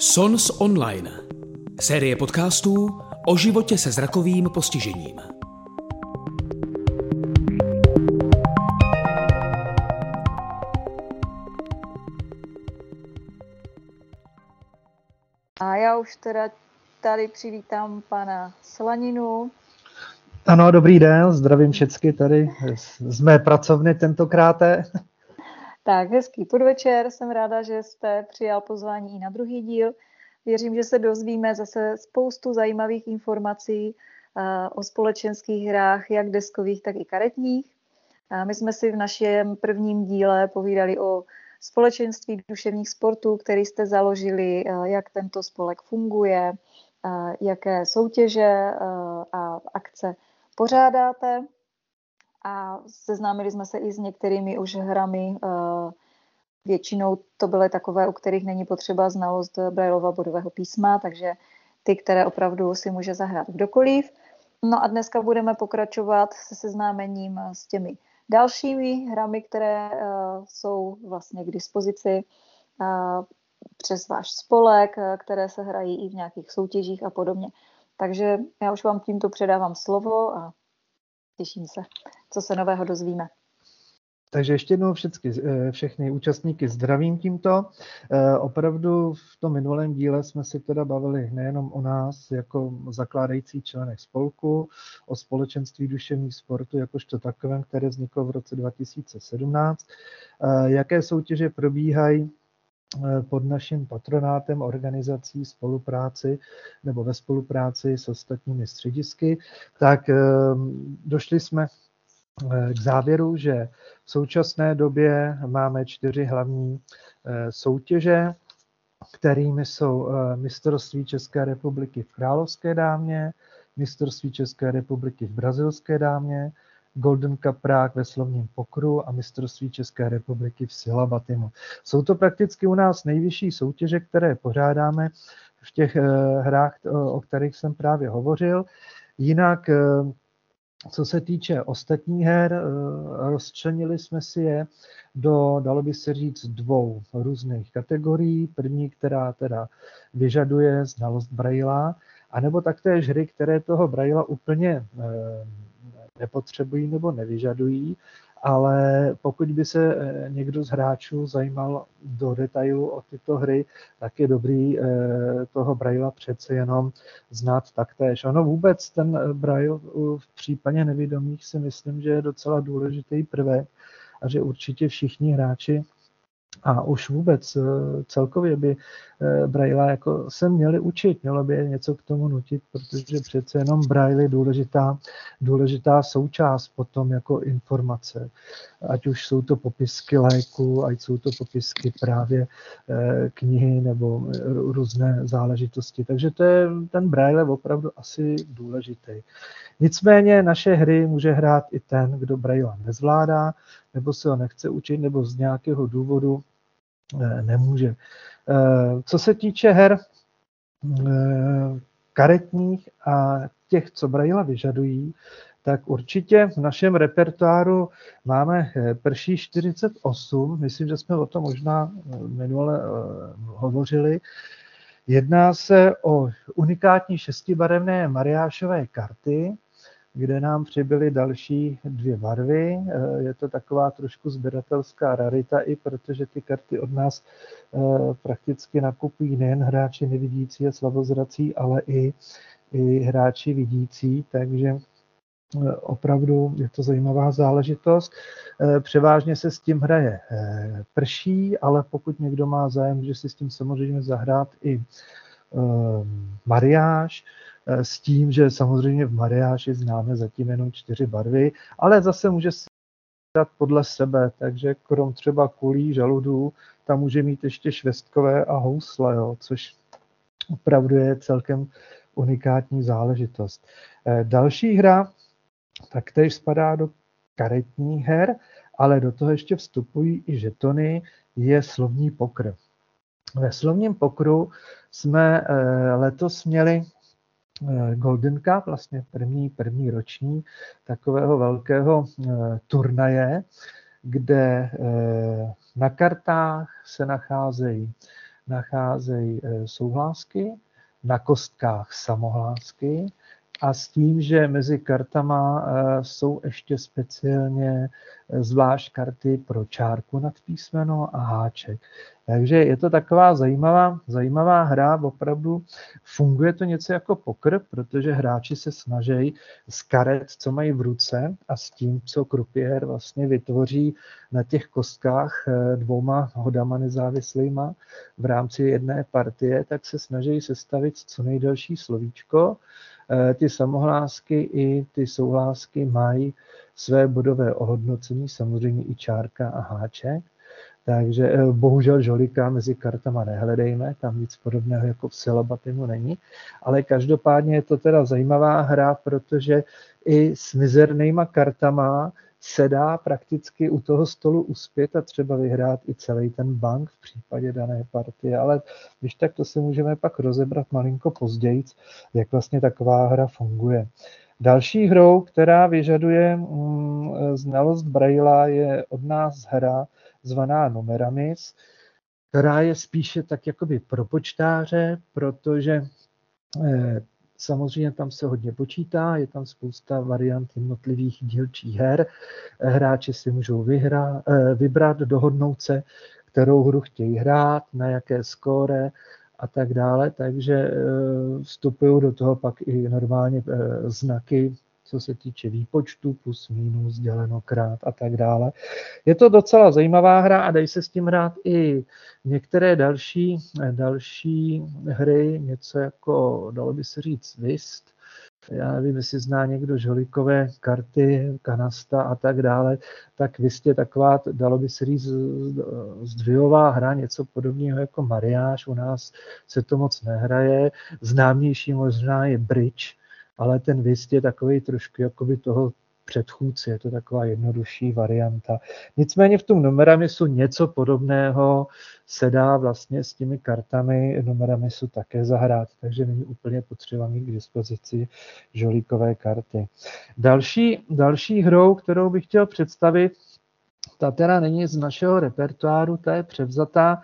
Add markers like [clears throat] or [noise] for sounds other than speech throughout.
Sons Online. Série podcastů o životě se zrakovým postižením. A já už teda tady přivítám pana Slaninu. Ano, dobrý den, zdravím všechny tady z mé pracovny tentokrát. Tak, hezký podvečer, jsem ráda, že jste přijal pozvání i na druhý díl. Věřím, že se dozvíme zase spoustu zajímavých informací eh, o společenských hrách, jak deskových, tak i karetních. My jsme si v našem prvním díle povídali o společenství duševních sportů, který jste založili, eh, jak tento spolek funguje, eh, jaké soutěže a akce pořádáte a seznámili jsme se i s některými už hrami. Eh, většinou to byly takové, u kterých není potřeba znalost Braillova bodového písma, takže ty, které opravdu si může zahrát kdokoliv. No a dneska budeme pokračovat se seznámením s těmi dalšími hrami, které uh, jsou vlastně k dispozici přes váš spolek, které se hrají i v nějakých soutěžích a podobně. Takže já už vám tímto předávám slovo a těším se, co se nového dozvíme. Takže ještě jednou všechny, eh, všechny účastníky zdravím tímto. Eh, opravdu v tom minulém díle jsme si teda bavili nejenom o nás jako zakládající členech spolku, o společenství duševních sportu jakožto takovém, které vzniklo v roce 2017, eh, jaké soutěže probíhají pod naším patronátem organizací spolupráci nebo ve spolupráci s ostatními středisky, tak došli jsme k závěru, že v současné době máme čtyři hlavní eh, soutěže, kterými jsou eh, mistrovství České republiky v Královské dámě, mistrovství České republiky v Brazilské dámě, Golden Cup Prague ve slovním pokru a mistrovství České republiky v Silabatimu. Jsou to prakticky u nás nejvyšší soutěže, které pořádáme v těch hrách, o kterých jsem právě hovořil. Jinak co se týče ostatních her, eh, rozčlenili jsme si je do, dalo by se říct, dvou různých kategorií. První, která teda vyžaduje znalost Braila, anebo taktéž hry, které toho Braila úplně eh, nepotřebují nebo nevyžadují, ale pokud by se eh, někdo z hráčů zajímal do detailu o tyto hry, tak je dobrý eh, toho Braila přece jenom znát taktéž. Ono vůbec ten eh, Braille v případě nevědomých si myslím, že je docela důležitý prvek a že určitě všichni hráči a už vůbec eh, celkově by eh, Braille jako se měli učit, mělo by je něco k tomu nutit, protože přece jenom Braille je důležitá, důležitá součást potom jako informace. Ať už jsou to popisky léku, ať jsou to popisky právě eh, knihy nebo různé záležitosti. Takže to je ten Braille opravdu asi důležitý. Nicméně naše hry může hrát i ten, kdo Braille nezvládá, nebo se ho nechce učit, nebo z nějakého důvodu nemůže. Eh, co se týče her eh, karetních a těch, co Braille vyžadují, tak určitě v našem repertoáru máme prší 48, myslím, že jsme o tom možná minule hovořili. Jedná se o unikátní šestibarevné mariášové karty, kde nám přibyly další dvě barvy. Eh, je to taková trošku sběratelská rarita, i protože ty karty od nás eh, prakticky nakupují nejen hráči nevidící a slavozrací, ale i, i hráči vidící, takže eh, opravdu je to zajímavá záležitost. Převážně se s tím hraje prší, ale pokud někdo má zájem, může si s tím samozřejmě zahrát i mariáž. Eh, s tím, že samozřejmě v mariáži známe zatím jenom čtyři barvy, ale zase může si dát podle sebe, takže krom třeba kulí, žaludů, tam může mít ještě švestkové a housle, jo, což opravdu je celkem unikátní záležitost. Eh, další hra taktéž spadá do karetních her, ale do toho ještě vstupují i žetony, je slovní pokr. Ve slovním pokru jsme eh, letos měli Golden Cup, vlastně první, první roční takového velkého eh, turnaje, kde eh, na kartách se nacházejí nacházejí souhlásky, na kostkách samohlásky a s tím, že mezi kartama eh, jsou ještě speciálně eh, zvlášť karty pro čárku nad písmeno a háček. Takže je to taková zajímavá, zajímavá hra, opravdu funguje to něco jako pokr, protože hráči se snaží z karet, co mají v ruce a s tím, co krupiér vlastně vytvoří na těch kostkách eh, dvouma hodama nezávislýma v rámci jedné partie, tak se snaží sestavit co nejdelší slovíčko, ty samohlásky i ty souhlásky mají své bodové ohodnocení, samozřejmě i čárka a háček. Takže eh, bohužel žolika mezi kartama nehledejme, tam nic podobného jako v Silabatimu není. Ale každopádně je to teda zajímavá hra, protože i s mizernýma kartama se dá prakticky u toho stolu uspět a třeba vyhrát i celý ten bank v případě dané partie, ale když tak to si můžeme pak rozebrat malinko později, jak vlastně taková hra funguje. Další hrou, která vyžaduje mm, znalost Braila, je od nás hra zvaná Numeramis, která je spíše tak jakoby pro počtáře, protože eh, Samozřejmě tam se hodně počítá, je tam spousta variant jednotlivých dílčích her. Hráči si můžou vyhra, eh, vybrat, dohodnout se, kterou hru chtějí hrát, na jaké skóre a tak dále. Takže eh, vstupují do toho pak i normálně eh, znaky co se týče výpočtu, plus, minus, děleno krát a tak dále. Je to docela zajímavá hra a dají se s tím hrát i některé další, další hry, něco jako, dalo by se říct, Vist, já nevím, jestli zná někdo žolíkové karty, kanasta a tak dále, tak vy jste taková, dalo by se říct, zdvojová hra, něco podobného jako mariáš, u nás se to moc nehraje, známější možná je bridge, ale ten Vist je takový trošku jakoby toho předchůdce, je to taková jednodušší varianta. Nicméně v tom numeramisu něco podobného se dá vlastně s těmi kartami numeramisu také zahrát, takže není úplně potřeba mít k dispozici žolíkové karty. Další, další hrou, kterou bych chtěl představit, ta teda není z našeho repertoáru, ta je převzatá,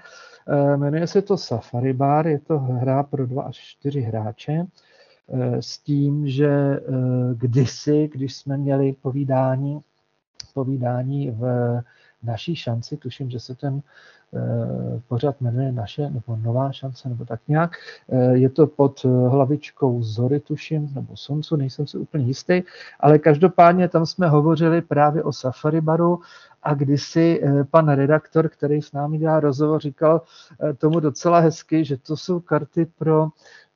eh, jmenuje se to Safari Bar, je to hra pro dva až čtyři hráče. Eh, s tím, že eh, kdysi, když jsme měli povídání, povídání v naší šanci, tuším, že se ten eh, pořád jmenuje naše, nebo nová šance, nebo tak nějak. Je to pod hlavičkou Zory, tuším, nebo Sluncu, nejsem si úplně jistý, ale každopádně tam jsme hovořili právě o Safari baru a kdysi pan redaktor, který s námi dělá rozhovor, říkal tomu docela hezky, že to jsou karty pro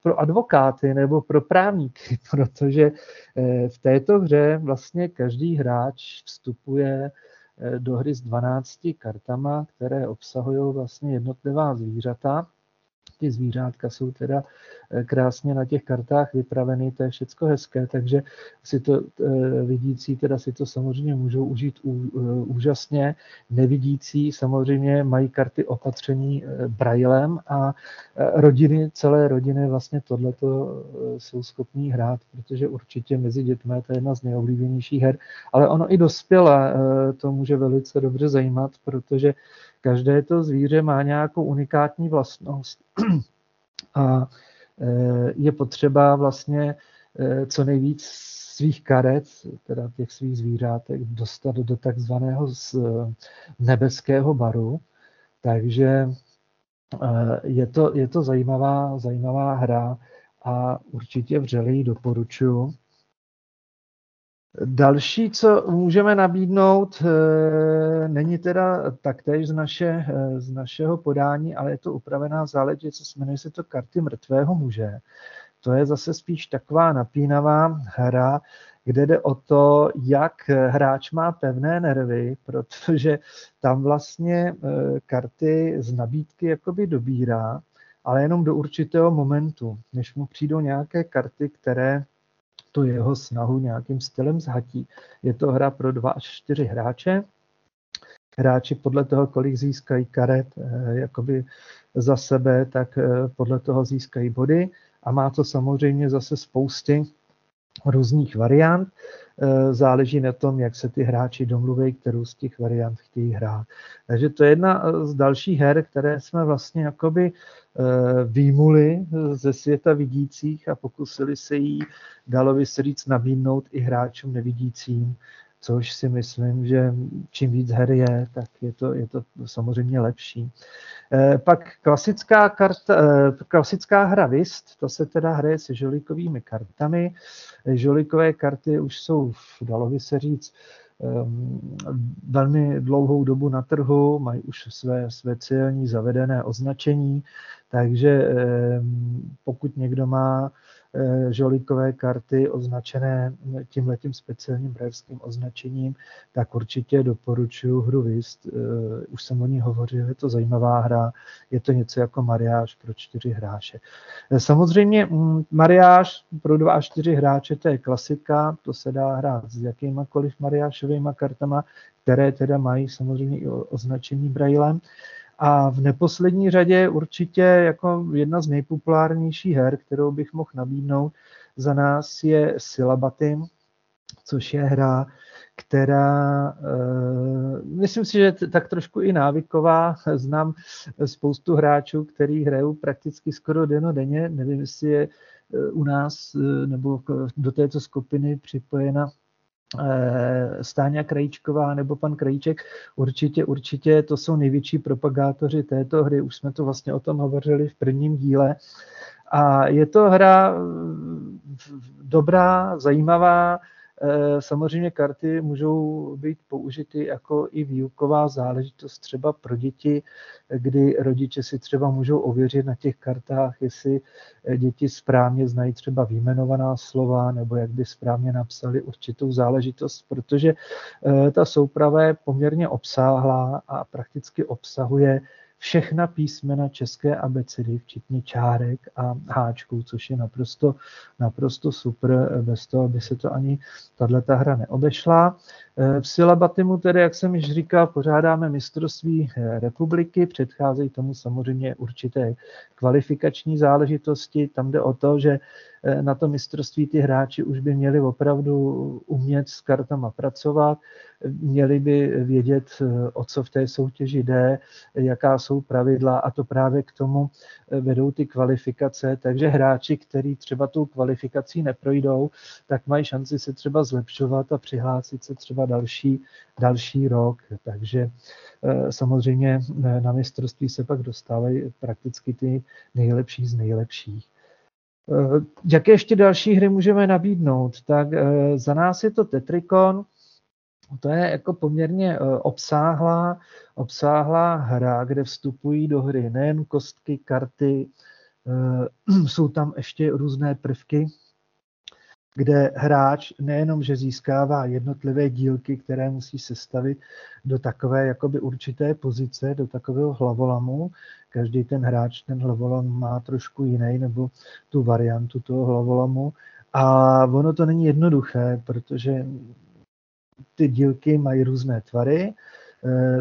pro advokáty nebo pro právníky, [laughs] protože eh, v této hře vlastně každý hráč vstupuje eh, do hry s 12 kartama, které obsahují vlastně jednotlivá zvířata ty zvířátka jsou teda eh, krásně na těch kartách vypraveny, to je všecko hezké, takže si to eh, vidící teda si to samozřejmě můžou užít eh, úžasně. Nevidící samozřejmě mají karty opatření brailem a rodiny, celé rodiny vlastně tohleto jsou schopní hrát, protože určitě mezi dětmi to je jedna z nejoblíbenějších her, ale ono i dospělé to může velice dobře zajímat, protože Každé to zvíře má nějakou unikátní vlastnost [clears throat] a e, je potřeba vlastně e, co nejvíc svých karet, teda těch svých zvířátek, dostat do takzvaného nebeského baru. Takže e, je to, je to zajímavá, zajímavá hra a určitě vřelej doporučuji. Další, co můžeme nabídnout, eh, není teda taktéž z, naše, eh, z našeho podání, ale je to upravená záležitost, jmenuje se to karty mrtvého muže. To je zase spíš taková napínavá hra, kde jde o to, jak hráč má pevné nervy, protože tam vlastně eh, karty z nabídky jakoby dobírá, ale jenom do určitého momentu, než mu přijdou nějaké karty, které tu jeho snahu nějakým stylem zhatí. Je to hra pro dva až čtyři hráče. Hráči podle toho, kolik získají karet eh, jakoby za sebe, tak eh, podle toho získají body. A má to samozřejmě zase spousty různých variant. Eh, záleží na tom, jak se ty hráči domluví, kterou z těch variant chtějí hrát. Takže to je jedna eh, z dalších her, které jsme vlastně jakoby eh, výmuli ze světa vidících a pokusili se jí, dalo by se říct, nabídnout i hráčům nevidícím, což si myslím, že čím víc her je, tak je to, je to samozřejmě lepší. Eh, pak klasická, karta, eh, klasická hra Vist, to se teda hraje se žolikovými kartami. Žolikové karty už jsou, dalo by se říct, ehm, velmi dlouhou dobu na trhu, mají už své speciální zavedené označení, takže ehm, pokud někdo má Eh, žolíkové karty označené tímhletím speciálním brajevským označením, tak určitě doporučuji hru Vist. Eh, už jsem o ní hovořil, je to zajímavá hra, je to něco jako mariáž pro čtyři hráče. Eh, samozřejmě mm, mariáž pro dva a čtyři hráče, to je klasika, to se dá hrát s jakýmakoliv mariášovými kartama, které teda mají samozřejmě i označení Braillem. A v neposlední řadě určitě jako jedna z nejpopulárnějších her, kterou bych mohl nabídnout za nás je Syllabatim, což je hra, která, uh, myslím si, že tak trošku i návyková. [laughs] Znám spoustu hráčů, který hrajou prakticky skoro denně. Nevím, jestli je eh, u nás eh, nebo do této skupiny připojena Eh, Stáňa Krajíčková nebo pan Krajíček, určitě, určitě to jsou největší propagátoři této hry. Už jsme to vlastně o tom hovořili v prvním díle. A je to hra dobrá, zajímavá, Eh, samozřejmě karty můžou být použity jako i výuková záležitost třeba pro děti, kdy rodiče si třeba můžou ověřit na těch kartách, jestli eh, děti správně znají třeba výjmenovaná slova nebo jak by správně napsali určitou záležitost, protože eh, ta souprava je poměrně obsáhlá a prakticky obsahuje všechna písmena české abecedy, včetně čárek a háčků, což je naprosto, naprosto super, bez toho, aby se to ani tato hra neobešla. V Silabatimu tedy, jak jsem již říkal, pořádáme mistrovství republiky, předcházejí tomu samozřejmě určité kvalifikační záležitosti. Tam jde o to, že Eh, na to mistrovství ty hráči už by měli opravdu umět s kartama pracovat, měli by vědět, eh, o co v té soutěži jde, jaká jsou pravidla a to právě k tomu eh, vedou ty kvalifikace. Takže hráči, kteří třeba tou kvalifikací neprojdou, tak mají šanci se třeba zlepšovat a přihlásit se třeba další, další rok. Takže samozřejmě na mistrovství se pak dostávají prakticky ty nejlepší z nejlepších. Eh, jaké ještě další hry můžeme nabídnout? Tak eh, za nás je to Tetrikon, to je jako poměrně eh, obsáhlá, obsáhlá hra, kde vstupují do hry nejen kostky, karty, [clears throat] jsou tam ještě různé prvky, kde hráč nejenom, že získává jednotlivé dílky, které musí sestavit do takové jakoby určité pozice, do takového hlavolamu. Každý ten hráč ten hlavolam má trošku jiný, nebo tu variantu toho hlavolamu. A ono to není jednoduché, protože ty dílky mají různé tvary,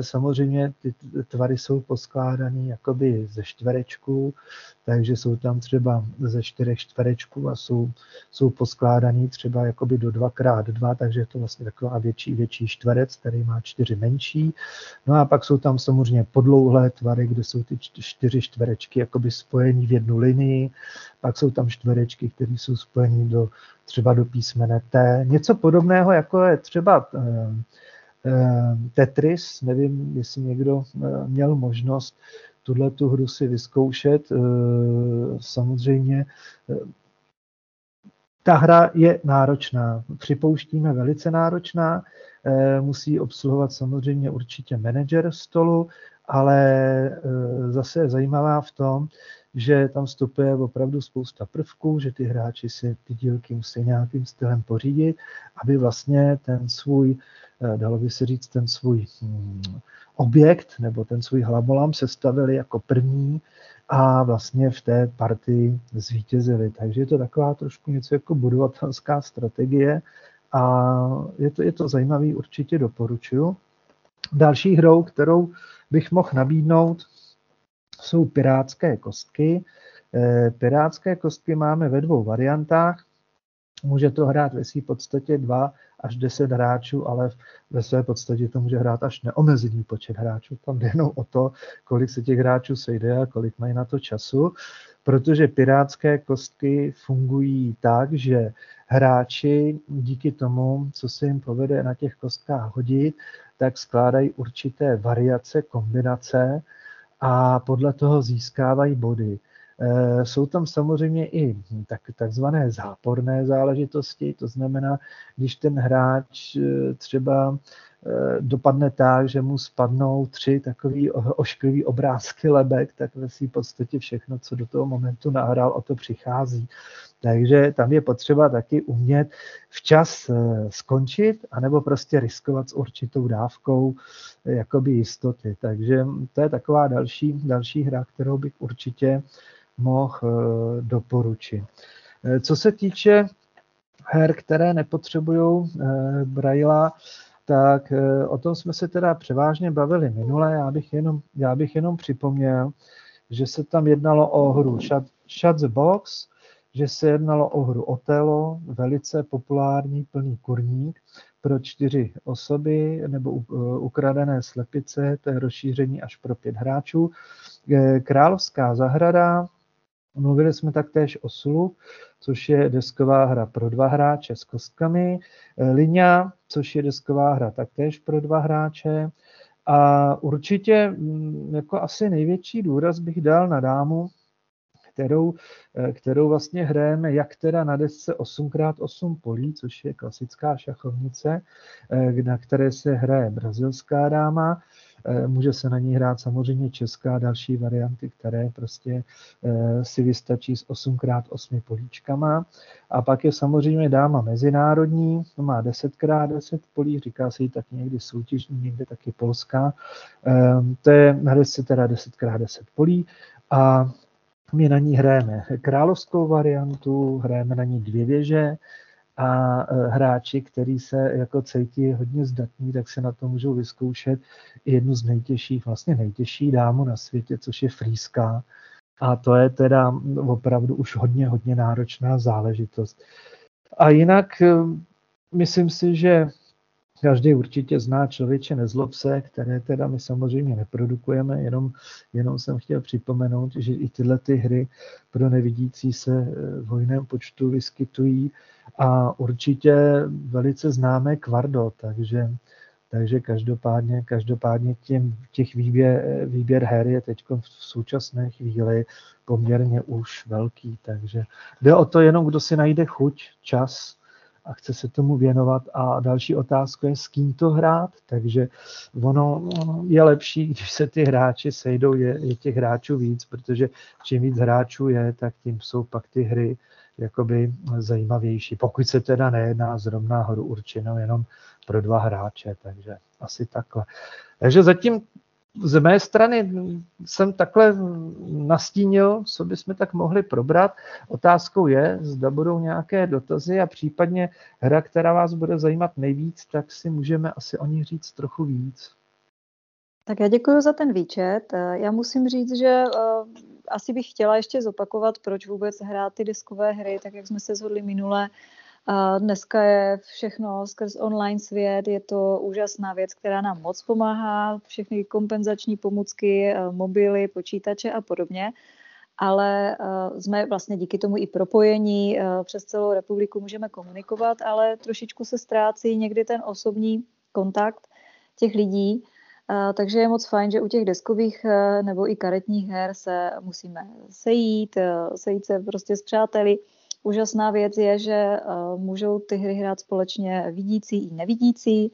samozřejmě ty tvary jsou poskládané jakoby ze čtverečků, takže jsou tam třeba ze čtyřech čtverečků a jsou, jsou poskládaný třeba jakoby do 2x2, takže je to vlastně taková větší, větší čtverec, který má čtyři menší. No a pak jsou tam samozřejmě podlouhlé tvary, kde jsou ty čtyři čtverečky jakoby spojený v jednu linii, pak jsou tam čtverečky, které jsou spojené do, třeba do písmene T. Něco podobného, jako je třeba eh, Eh, Tetris, nevím, jestli někdo eh, měl možnost tuhle tu hru si vyzkoušet. Eh, samozřejmě ta hra je náročná, připouštíme velice náročná, musí obsluhovat samozřejmě určitě manager stolu, ale zase je zajímavá v tom, že tam vstupuje opravdu spousta prvků, že ty hráči si ty dílky musí nějakým stylem pořídit, aby vlastně ten svůj, eh, dalo by se říct, ten svůj hm, objekt nebo ten svůj hlavolam sestavili jako první a vlastně v té partii zvítězili. Takže je to taková trošku něco jako budovatelská strategie a je to, je to zajímavý, určitě doporučuju. Další hrou, kterou bych mohl nabídnout, jsou pirátské kostky. Eh, pirátské kostky máme ve dvou variantách. Může to hrát ve své podstatě dva až deset hráčů, ale ve své podstatě to může hrát až neomezený počet hráčů. Tam jde jenom o to, kolik se těch hráčů sejde a kolik mají na to času, protože pirátské kostky fungují tak, že hráči díky tomu, co se jim povede na těch kostkách hodit, tak skládají určité variace, kombinace a podle toho získávají body. Eh, jsou tam samozřejmě i tak, takzvané záporné záležitosti, to znamená, když ten hráč eh, třeba eh, dopadne tak, že mu spadnou tři takový ošklivý obrázky lebek, tak ve svým podstatě všechno, co do toho momentu nahrál, o to přichází. Takže tam je potřeba taky umět včas skončit, anebo prostě riskovat s určitou dávkou jakoby jistoty. Takže to je taková další, další hra, kterou bych určitě mohl eh, doporučit. Eh, co se týče her, které nepotřebují eh, Braila, tak o tom jsme se teda převážně bavili minule. Já bych jenom, já bych jenom připomněl, že se tam jednalo o hru Shut, Shut the Box, že se jednalo o hru Otelo, velice populární plný kurník pro čtyři osoby nebo ukradené slepice, to je rozšíření až pro pět hráčů. Královská zahrada, Mluvili jsme taktéž o Sulu, což je desková hra pro dva hráče s kostkami, Linia, což je desková hra taktéž pro dva hráče. A určitě mm, jako asi největší důraz bych dal na dámu, kterou, eh, kterou vlastně hrajeme jak teda na desce 8x8 polí, což je klasická šachovnice, eh, na které se hraje brazilská dáma, Eh, může se na ní hrát samozřejmě česká další varianty, které prostě si vystačí s 8x8 políčkama. A pak je samozřejmě dáma mezinárodní, to má 10x10 polí, říká se jí tak někdy soutěžní, někde taky polská. To je na desce teda 10x10 polí a my na ní hrajeme královskou variantu, hrajeme na ní dvě věže, a e, hráči, kteří se jako cítí hodně zdatní, tak se na to můžou vyzkoušet jednu z nejtěžších, vlastně nejtěžší dámu na světě, což je frýská. A to je teda opravdu už hodně, hodně náročná záležitost. A jinak e, myslím si, že Každý určitě zná člověče nezlob se, které teda my samozřejmě neprodukujeme, jenom, jenom jsem chtěl připomenout, že i tyhle ty hry pro nevidící se v hojném počtu vyskytují a určitě velice známé kvardo, takže, takže každopádně, každopádně tím, těch výběr, výběr her je teď v současné chvíli poměrně už velký, takže jde o to jenom, kdo si najde chuť, čas, a chce se tomu věnovat. A další otázka je, s kým to hrát. Takže ono je lepší, když se ty hráči sejdou, je, je těch hráčů víc, protože čím víc hráčů je, tak tím jsou pak ty hry jakoby zajímavější. Pokud se teda nejedná zrovna hru určenou jenom pro dva hráče, takže asi takhle. Takže zatím z mé strany jsem takhle nastínil, co bychom tak mohli probrat. Otázkou je, zda budou nějaké dotazy a případně hra, která vás bude zajímat nejvíc, tak si můžeme asi o ní říct trochu víc. Tak já děkuji za ten výčet. Já musím říct, že uh, asi bych chtěla ještě zopakovat, proč vůbec hrát ty diskové hry, tak jak jsme se shodli minule. A dneska je všechno skrz online svět, je to úžasná věc, která nám moc pomáhá, všechny kompenzační pomůcky, eh, mobily, počítače a podobně. Ale uh, jsme vlastně díky tomu i propojení uh, přes celou republiku můžeme komunikovat, ale trošičku se ztrácí někdy ten osobní kontakt těch lidí. Takže je moc fajn, že u těch deskových nebo i karetních her se musíme sejít, sejít se prostě s přáteli, Úžasná věc je, že uh, můžou ty hry hrát společně vidící i nevidící.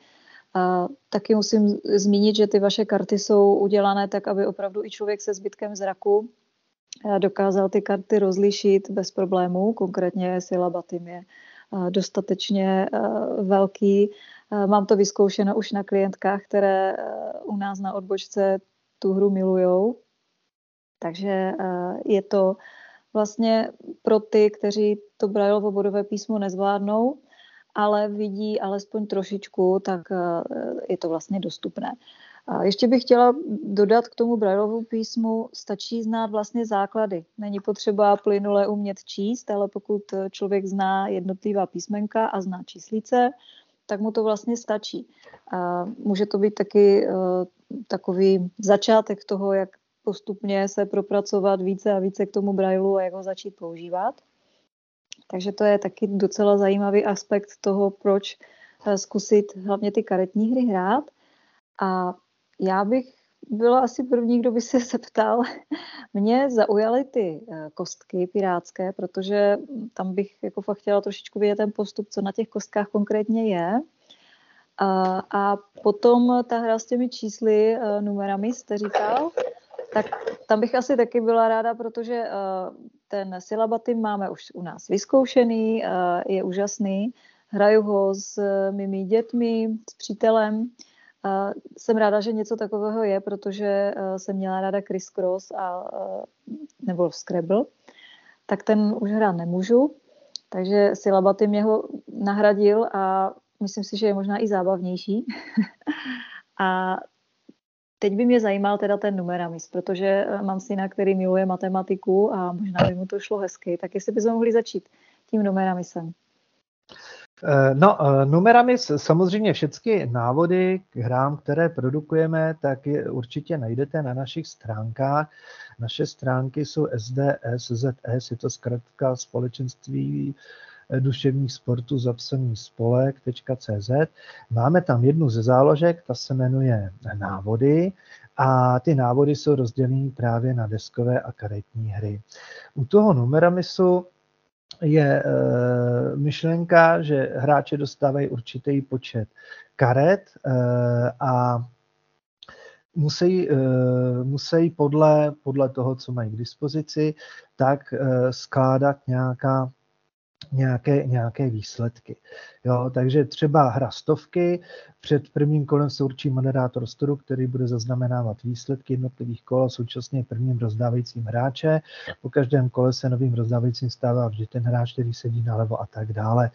Uh, taky musím zmínit, že ty vaše karty jsou udělané tak, aby opravdu i člověk se zbytkem zraku uh, dokázal ty karty rozlišit bez problémů. Konkrétně Silabatim je uh, dostatečně velký. Mám to vyzkoušeno už na klientkách, které u nás na odbočce tu hru milujou. Takže je to vlastně pro ty, kteří to Braillovo bodové písmo nezvládnou ale vidí alespoň trošičku, tak je to vlastně dostupné. A ještě bych chtěla dodat k tomu Braillovu písmu, stačí znát vlastně základy. Není potřeba plynule umět číst, ale pokud člověk zná jednotlivá písmenka a zná číslice, tak mu to vlastně stačí. A může to být taky uh, takový začátek toho, jak postupně se propracovat více a více k tomu Braillu a jak ho začít používat. Takže to je taky docela zajímavý aspekt toho, proč uh, zkusit hlavně ty karetní hry hrát. A já bych byla asi první, kdo by se [laughs] zeptal. Mě zaujaly ty eh, kostky pirátské, protože tam bych jako fakt chtěla trošičku vidět ten postup, co na těch kostkách konkrétně je. A, a potom ta hra s těmi čísly, eh, numerami jste říkal, tak tam bych asi taky byla ráda, protože eh, ten sylabatim máme už u nás vyzkoušený, je úžasný. Hraju ho s mými dětmi, s přítelem jsem ráda, že něco takového je, protože eh, jsem měla ráda Chris Cross a, eh, nebo Scrabble, tak ten už hrát nemůžu, takže Silabaty mě ho nahradil a myslím si, že je možná i zábavnější. [laughs] a teď by mě zajímal teda ten numeramis, protože eh, mám syna, který miluje matematiku a možná by mu to šlo hezky, tak jestli bychom mohli začít tím numeramisem. Eh, no, eh, numerami samozřejmě všechny návody k hrám, které produkujeme, tak je určitě najdete na našich stránkách. Naše stránky jsou SDS, ZS, je to zkrátka společenství duševních sportů zapsaný spolek.cz. Máme tam jednu ze záložek, ta se jmenuje návody a ty návody jsou rozdělené právě na deskové a karetní hry. U toho numeramisu je uh, myšlenka, že hráči dostávají určitý počet karet uh, a musí, uh, musí podle, podle toho, co mají k dispozici, tak uh, skládat nějaká nějaké, nějaké výsledky. Jo, takže třeba hra stovky, před prvním kolem se určí moderátor storu, který bude zaznamenávat výsledky jednotlivých kol a současně prvním rozdávajícím hráče. Po každém kole se novým rozdávajícím stává vždy ten hráč, který sedí nalevo a tak dále.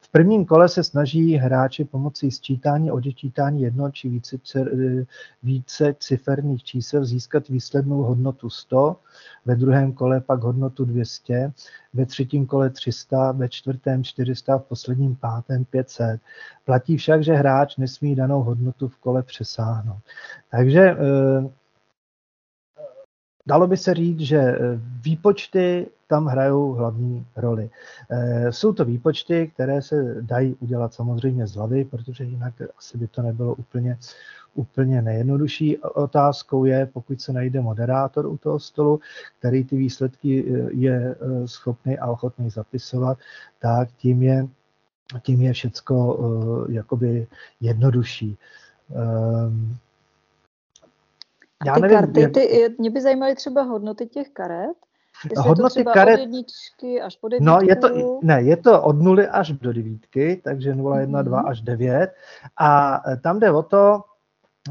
V prvním kole se snaží hráči pomocí sčítání, odečítání jedno či více, více ciferných čísel získat výslednou hodnotu 100, ve druhém kole pak hodnotu 200, ve třetím kole 300, ve čtvrtém 400, v posledním pátém 500. Platí však, že hráč nesmí danou hodnotu v kole přesáhnout. Takže eh, dalo by se říct, že eh, výpočty tam hrajou hlavní roli. Eh, jsou to výpočty, které se dají udělat samozřejmě z hlavy, protože jinak asi by to nebylo úplně, úplně nejjednodušší. Otázkou je, pokud se najde moderátor u toho stolu, který ty výsledky je schopný a ochotný zapisovat, tak tím je tím je všecko uh, jakoby jednodušší. Um, já ty nevím, karty, jak... ty, mě by zajímaly třeba hodnoty těch karet. Jestli hodnoty je to třeba karet, od jedničky až po devítku? No, je to, ne, je to od nuly až do devítky, takže 0, 1, mm-hmm. 2 až 9. A e, tam jde o to,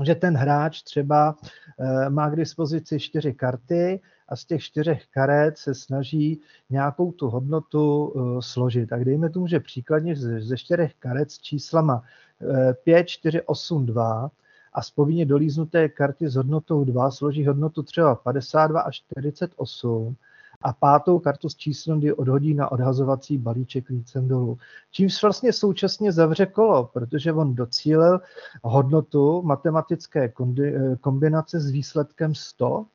že ten hráč třeba uh, má k dispozici čtyři karty a z těch čtyřech karet se snaží nějakou tu hodnotu uh, složit. Tak dejme tomu, že příkladně ze, čtyřech karet s číslama uh, 5, 4, 8, 2 a z povinně dolíznuté karty s hodnotou 2 složí hodnotu třeba 52 až 48 a pátou kartu s číslem, kdy odhodí na odhazovací balíček lícem dolů. Čímž vlastně současně zavře kolo, protože on docílil hodnotu matematické eh, kombinace s výsledkem 100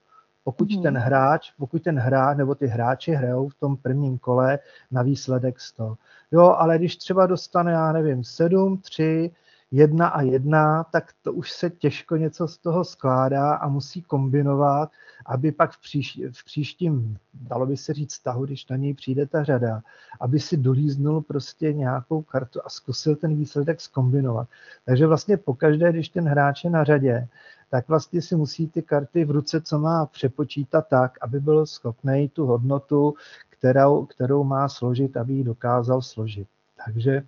pokud hmm. ten hráč, pokud ten hráč nebo ty hráči hrajou v tom prvním kole na výsledek 100. Jo, ale když třeba dostane, já nevím, 7, 3, 1 a 1, tak to už se těžko něco z toho skládá a musí kombinovat, aby pak v, příš, v příštím, dalo by se říct, tahu, když na něj přijde ta řada, aby si dolíznul prostě nějakou kartu a zkusil ten výsledek skombinovat. Takže vlastně pokaždé, když ten hráč je na řadě, tak vlastně si musí ty karty v ruce, co má přepočítat tak, aby byl schopný tu hodnotu, kterou, kterou má složit, aby ji dokázal složit. Takže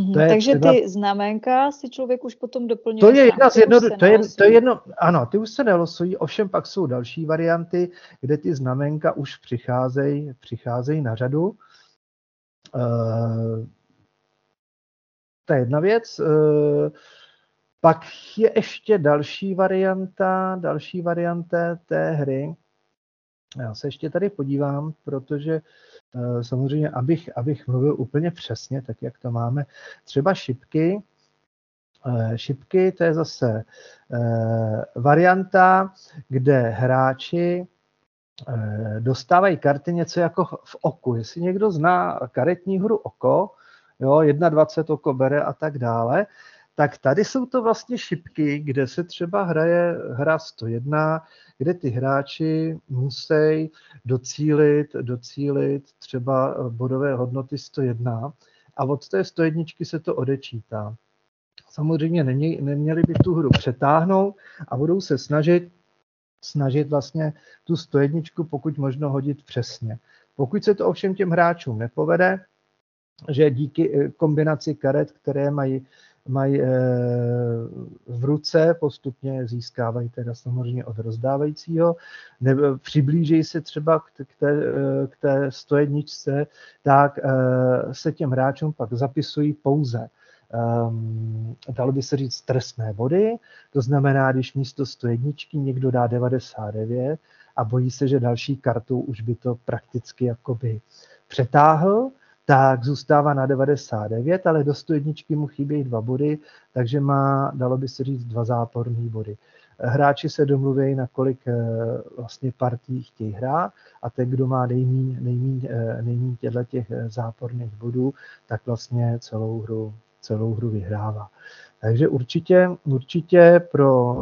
mhm, to je Takže třeba... ty znamenka si člověk už potom doplňuje. To je jedna z jedno, to, je, to je jedno, ano, ty už se nelosují, ovšem pak jsou další varianty, kde ty znamenka už přicházejí, přicházejí na řadu. Uh, To je jedna věc. Pak je ještě další varianta, další varianta té hry. Já se ještě tady podívám, protože samozřejmě, abych, abych mluvil úplně přesně, tak jak to máme, třeba šipky, šipky, to je zase varianta, kde hráči dostávají karty něco jako v oku. Jestli někdo zná karetní hru oko, jo, 21 oko bere a tak dále, tak tady jsou to vlastně šipky, kde se třeba hraje hra 101, kde ty hráči musí docílit, docílit třeba bodové hodnoty 101 a od té 101 se to odečítá. Samozřejmě neměli by tu hru přetáhnout a budou se snažit snažit vlastně tu 101 pokud možno hodit přesně. Pokud se to ovšem těm hráčům nepovede, že díky eh, kombinaci karet, které mají, mají eh, v ruce, postupně získávají teda samozřejmě od rozdávajícího, nebo přiblíží se třeba k té, eh, k té 101, tak se těm hráčům pak zapisují pouze um, dalo by se říct, trestné body. To znamená, když místo 101 někdo dá 99 a bojí se, že další kartu už by to prakticky jakoby přetáhl, tak zůstává na 99, ale do 101 mu chybějí dva body, takže má, dalo by se říct, dva záporné body. Hráči se domluví, na kolik eh, vlastně partí chtějí hrát a ten, kdo má nejmín, eh, těchto těch eh, záporných bodů, tak vlastně celou hru celou hru vyhrává. Takže určitě, určitě pro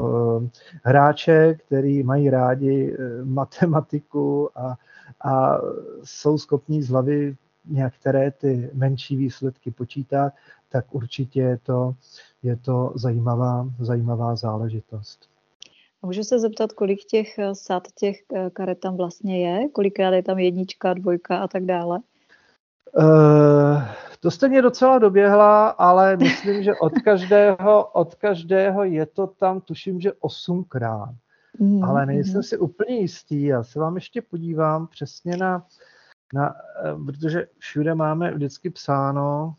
hráče, který mají rádi matematiku a, a jsou schopní z hlavy některé ty menší výsledky počítat, tak určitě je to, je to zajímavá, zajímavá záležitost. Můžu se zeptat, kolik těch eh, sad těch karet tam vlastně je? Kolikrát je tam jednička, dvojka a tak dále? Uh, to jste mě docela doběhla, ale myslím, že od [laughs] každého, od každého je to tam, tuším, že osmkrát. Mm, ale nejsem mm. si úplně jistý. Já se vám ještě podívám přesně na, na, eh, protože všude máme vždycky psáno,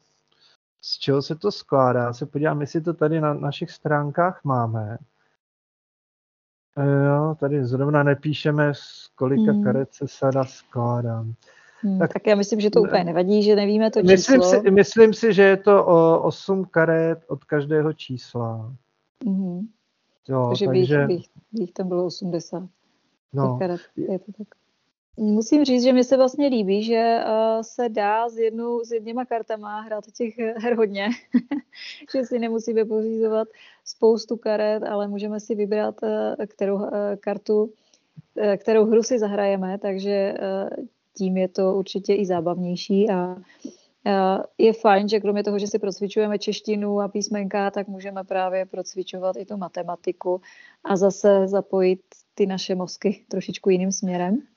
z čeho se to skládá. Já se podívám, jestli to tady na našich stránkách máme. Eh, jo, tady zrovna nepíšeme, z kolika mm. karet se sada skládá. Hmm, tak, tak já myslím, že to úplně nevadí, že nevíme to myslím číslo. Si, myslím si, že je to o 8 karet od každého čísla. Mm-hmm. Jo, takže, takže... Bych, bych, bych tam bylo 80 no. karet. Je to tak. Musím říct, že mi se vlastně líbí, že uh, se dá s, jednou, s jedněma kartama hrát těch her hodně, [laughs] že si nemusíme pořizovat spoustu karet, ale můžeme si vybrat, uh, kterou uh, kartu, kterou hru si zahrajeme, takže tím je to určitě i zábavnější a je fajn, že kromě toho, že si procvičujeme češtinu a písmenka, tak můžeme právě procvičovat i tu matematiku a zase zapojit ty naše mozky trošičku jiným směrem.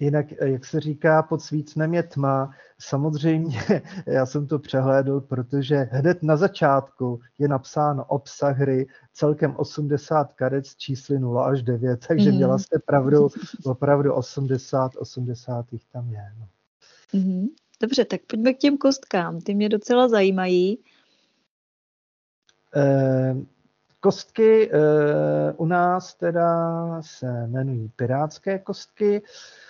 Jinak, jak se říká, pod svícnem je tma. Samozřejmě, [laughs] já jsem to přehlédl, protože hned na začátku je napsáno obsah hry celkem 80 karet z čísly 0 až 9, takže mm. měla jste pravdu, opravdu 80, 80 jich tam je. No. Mm. Dobře, tak pojďme k těm kostkám. Ty mě docela zajímají. Eh, kostky eh, u nás teda se jmenují pirátské kostky. Eh,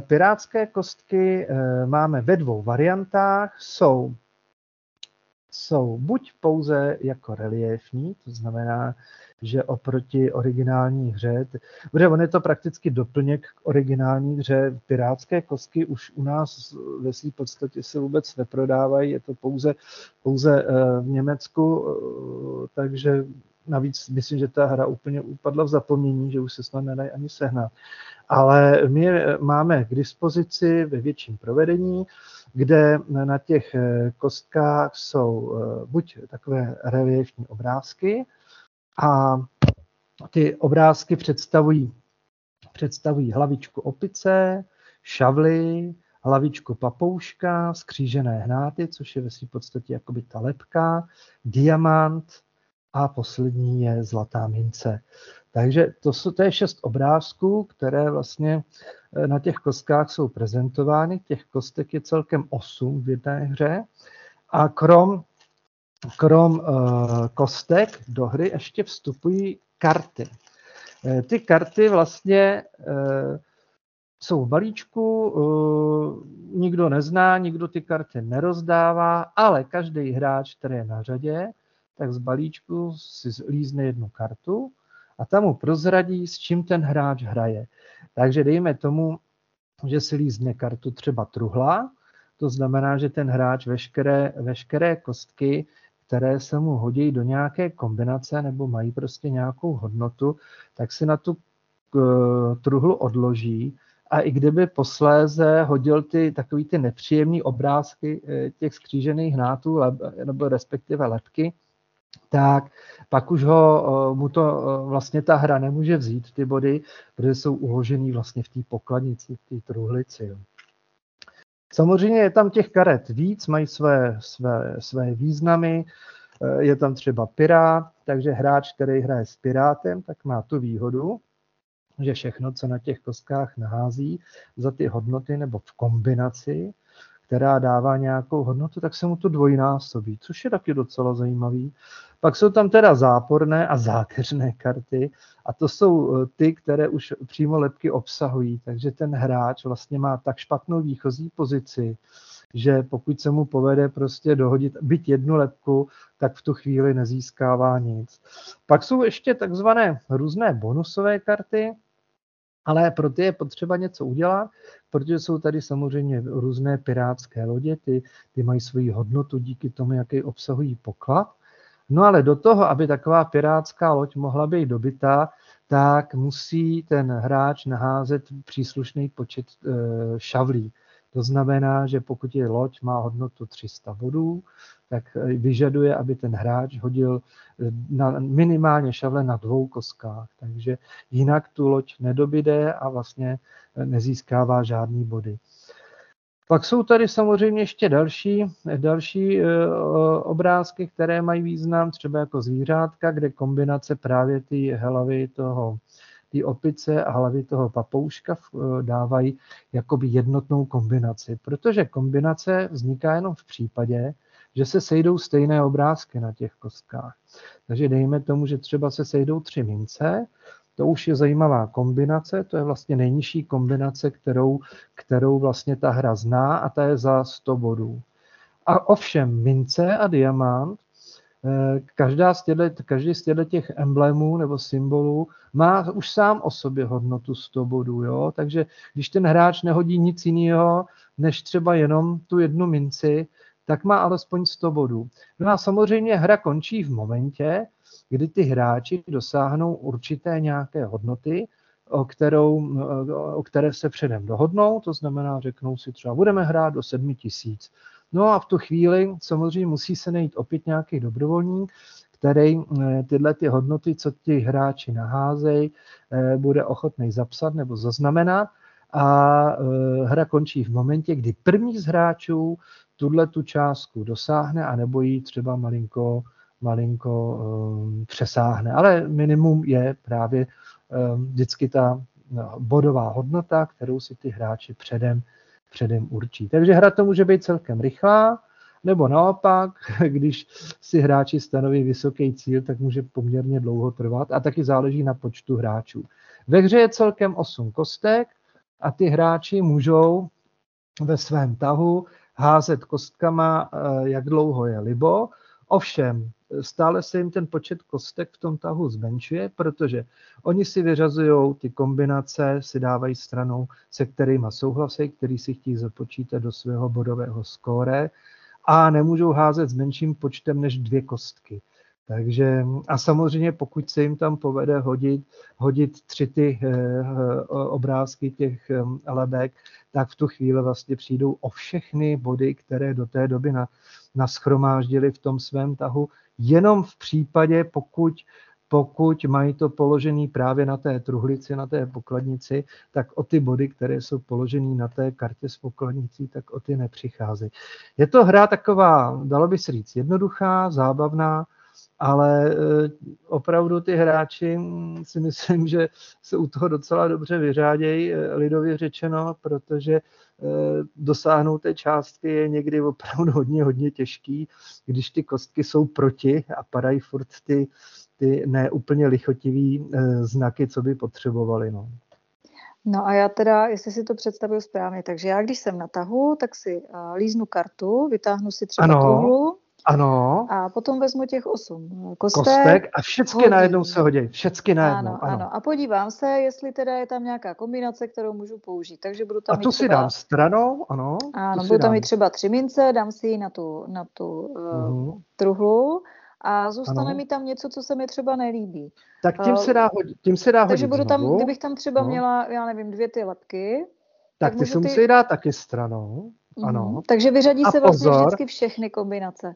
pirátské kostky eh, máme ve dvou variantách. Jsou, jsou buď pouze jako reliefní, to znamená, že oproti originální hře, protože on je to prakticky doplněk k originální hře, pirátské kostky už u nás ve své podstatě se vůbec neprodávají, je to pouze, pouze eh, v Německu, takže navíc myslím, že ta hra úplně upadla v zapomnění, že už se snad nedají ani sehnat ale my máme k dispozici ve větším provedení, kde na těch eh, kostkách jsou eh, buď takové reliefní obrázky a ty obrázky představují, představují hlavičku opice, šavly, hlavičku papouška, skřížené hnáty, což je ve své podstatě jakoby ta lepka, diamant a poslední je zlatá mince. Takže to, jsou, to je šest obrázků, které vlastně eh, na těch kostkách jsou prezentovány. Těch kostek je celkem osm v jedné hře. A krom krom kostek do hry ještě vstupují karty. Ty karty vlastně jsou v balíčku, nikdo nezná, nikdo ty karty nerozdává, ale každý hráč, který je na řadě, tak z balíčku si lízne jednu kartu a tam mu prozradí, s čím ten hráč hraje. Takže dejme tomu, že si lízne kartu třeba truhla, to znamená, že ten hráč veškeré, veškeré kostky, které se mu hodí do nějaké kombinace nebo mají prostě nějakou hodnotu, tak si na tu eh, truhlu odloží a i kdyby posléze hodil ty takový ty nepříjemné obrázky eh, těch skřížených hnátů nebo respektive lepky, tak pak už ho, eh, mu to eh, vlastně ta hra nemůže vzít, ty body, protože jsou uložený vlastně v té pokladnici, v té truhlici. Jo. Samozřejmě je tam těch karet víc, mají své, své, své významy, eh, je tam třeba pirát, takže hráč, který hraje s pirátem, tak má tu výhodu, že všechno, co na těch kostkách nahází za ty hodnoty nebo v kombinaci, která dává nějakou hodnotu, tak se mu to dvojnásobí, což je taky docela zajímavý. Pak jsou tam teda záporné a zákeřné karty a to jsou eh, ty, které už přímo lepky obsahují, takže ten hráč vlastně má tak špatnou výchozí pozici, že pokud se mu povede prostě dohodit byť jednu lepku, tak v tu chvíli nezískává nic. Pak jsou ještě takzvané různé bonusové karty, ale pro ty je potřeba něco udělat, protože jsou tady samozřejmě různé pirátské lodě, ty, ty mají svoji hodnotu díky tomu, jaký obsahují poklad. No ale do toho, aby taková pirátská loď mohla být dobitá, tak musí ten hráč naházet příslušný počet e, šavlí. To znamená, že pokud je loď má hodnotu 300 bodů, tak eh, vyžaduje, aby ten hráč hodil eh, na, minimálně šavle na dvou koskách. Takže jinak tu loď nedobide a vlastně eh, nezískává žádný body. Pak jsou tady samozřejmě ještě další, další obrázky, které mají význam, třeba jako zvířátka, kde kombinace právě ty hlavy toho ty opice a hlavy toho papouška dávají jakoby jednotnou kombinaci, protože kombinace vzniká jenom v případě, že se sejdou stejné obrázky na těch kostkách. Takže dejme tomu, že třeba se sejdou tři mince, to už je zajímavá kombinace, to je vlastně nejnižší kombinace, kterou, kterou vlastně ta hra zná a ta je za 100 bodů. A ovšem mince a diamant, eh, každá z těchto, každý z těchto těch emblémů nebo symbolů má už sám o sobě hodnotu 100 bodů. Jo? Takže když ten hráč nehodí nic jiného, než třeba jenom tu jednu minci, tak má alespoň 100 bodů. No a samozřejmě hra končí v momentě, kdy ty hráči dosáhnou určité nějaké hodnoty, o, kterou, o které se předem dohodnou, to znamená, řeknou si třeba, budeme hrát do 7 tisíc. No a v tu chvíli samozřejmě musí se najít opět nějaký dobrovolník, který eh, tyhle ty hodnoty, co ti hráči naházejí, eh, bude ochotný zapsat nebo zaznamenat a eh, hra končí v momentě, kdy první z hráčů tuhle tu částku dosáhne a nebo ji třeba malinko, malinko um, přesáhne. Ale minimum je právě um, vždycky ta no, bodová hodnota, kterou si ty hráči předem, předem určí. Takže hra to může být celkem rychlá, nebo naopak, [laughs] když si hráči stanoví vysoký cíl, tak může poměrně dlouho trvat a taky záleží na počtu hráčů. Ve hře je celkem 8 kostek a ty hráči můžou ve svém tahu házet kostkama, eh, jak dlouho je libo. Ovšem, stále se jim ten počet kostek v tom tahu zmenšuje, protože oni si vyřazují ty kombinace, si dávají stranou, se kterými souhlasí, který si chtějí započítat do svého bodového skóre a nemůžou házet s menším počtem než dvě kostky. Takže a samozřejmě pokud se jim tam povede hodit, hodit tři ty e, obrázky těch e, lebek, tak v tu chvíli vlastně přijdou o všechny body, které do té doby na, naschromáždili v tom svém tahu, jenom v případě, pokud pokud mají to položený právě na té truhlici, na té pokladnici, tak o ty body, které jsou položené na té kartě s pokladnicí, tak o ty nepřicházejí. Je to hra taková, dalo by se říct, jednoduchá, zábavná, ale eh, opravdu ty hráči hm, si myslím, že se u toho docela dobře vyřádějí, eh, lidově řečeno, protože dosáhnout té částky je někdy opravdu hodně, hodně těžký, když ty kostky jsou proti a padají furt ty, ty neúplně lichotivý znaky, co by potřebovali. No. No a já teda, jestli si to představuju správně, takže já když jsem na tahu, tak si líznu kartu, vytáhnu si třeba ano, tuhlu, ano. A potom vezmu těch osm kostek. Kostek a všechny najednou se hodí. Všechny najednou, ano, ano. ano. A podívám se, jestli teda je tam nějaká kombinace, kterou můžu použít. Takže budu tam a tu si třeba... dám stranou, ano. Ano, budu tam mít třeba tři mince, dám si ji na tu, na tu uh, uh-huh. truhlu a zůstane ano. mi tam něco, co se mi třeba nelíbí. Tak tím se dá hodit, tím se dá Takže budu tam, kdybych tam třeba no. měla, já nevím, dvě ty lepky. Tak, tak ty se musí ty... dát taky stranou. Ano. Takže vyřadí a se vlastně pozor, vždycky všechny kombinace.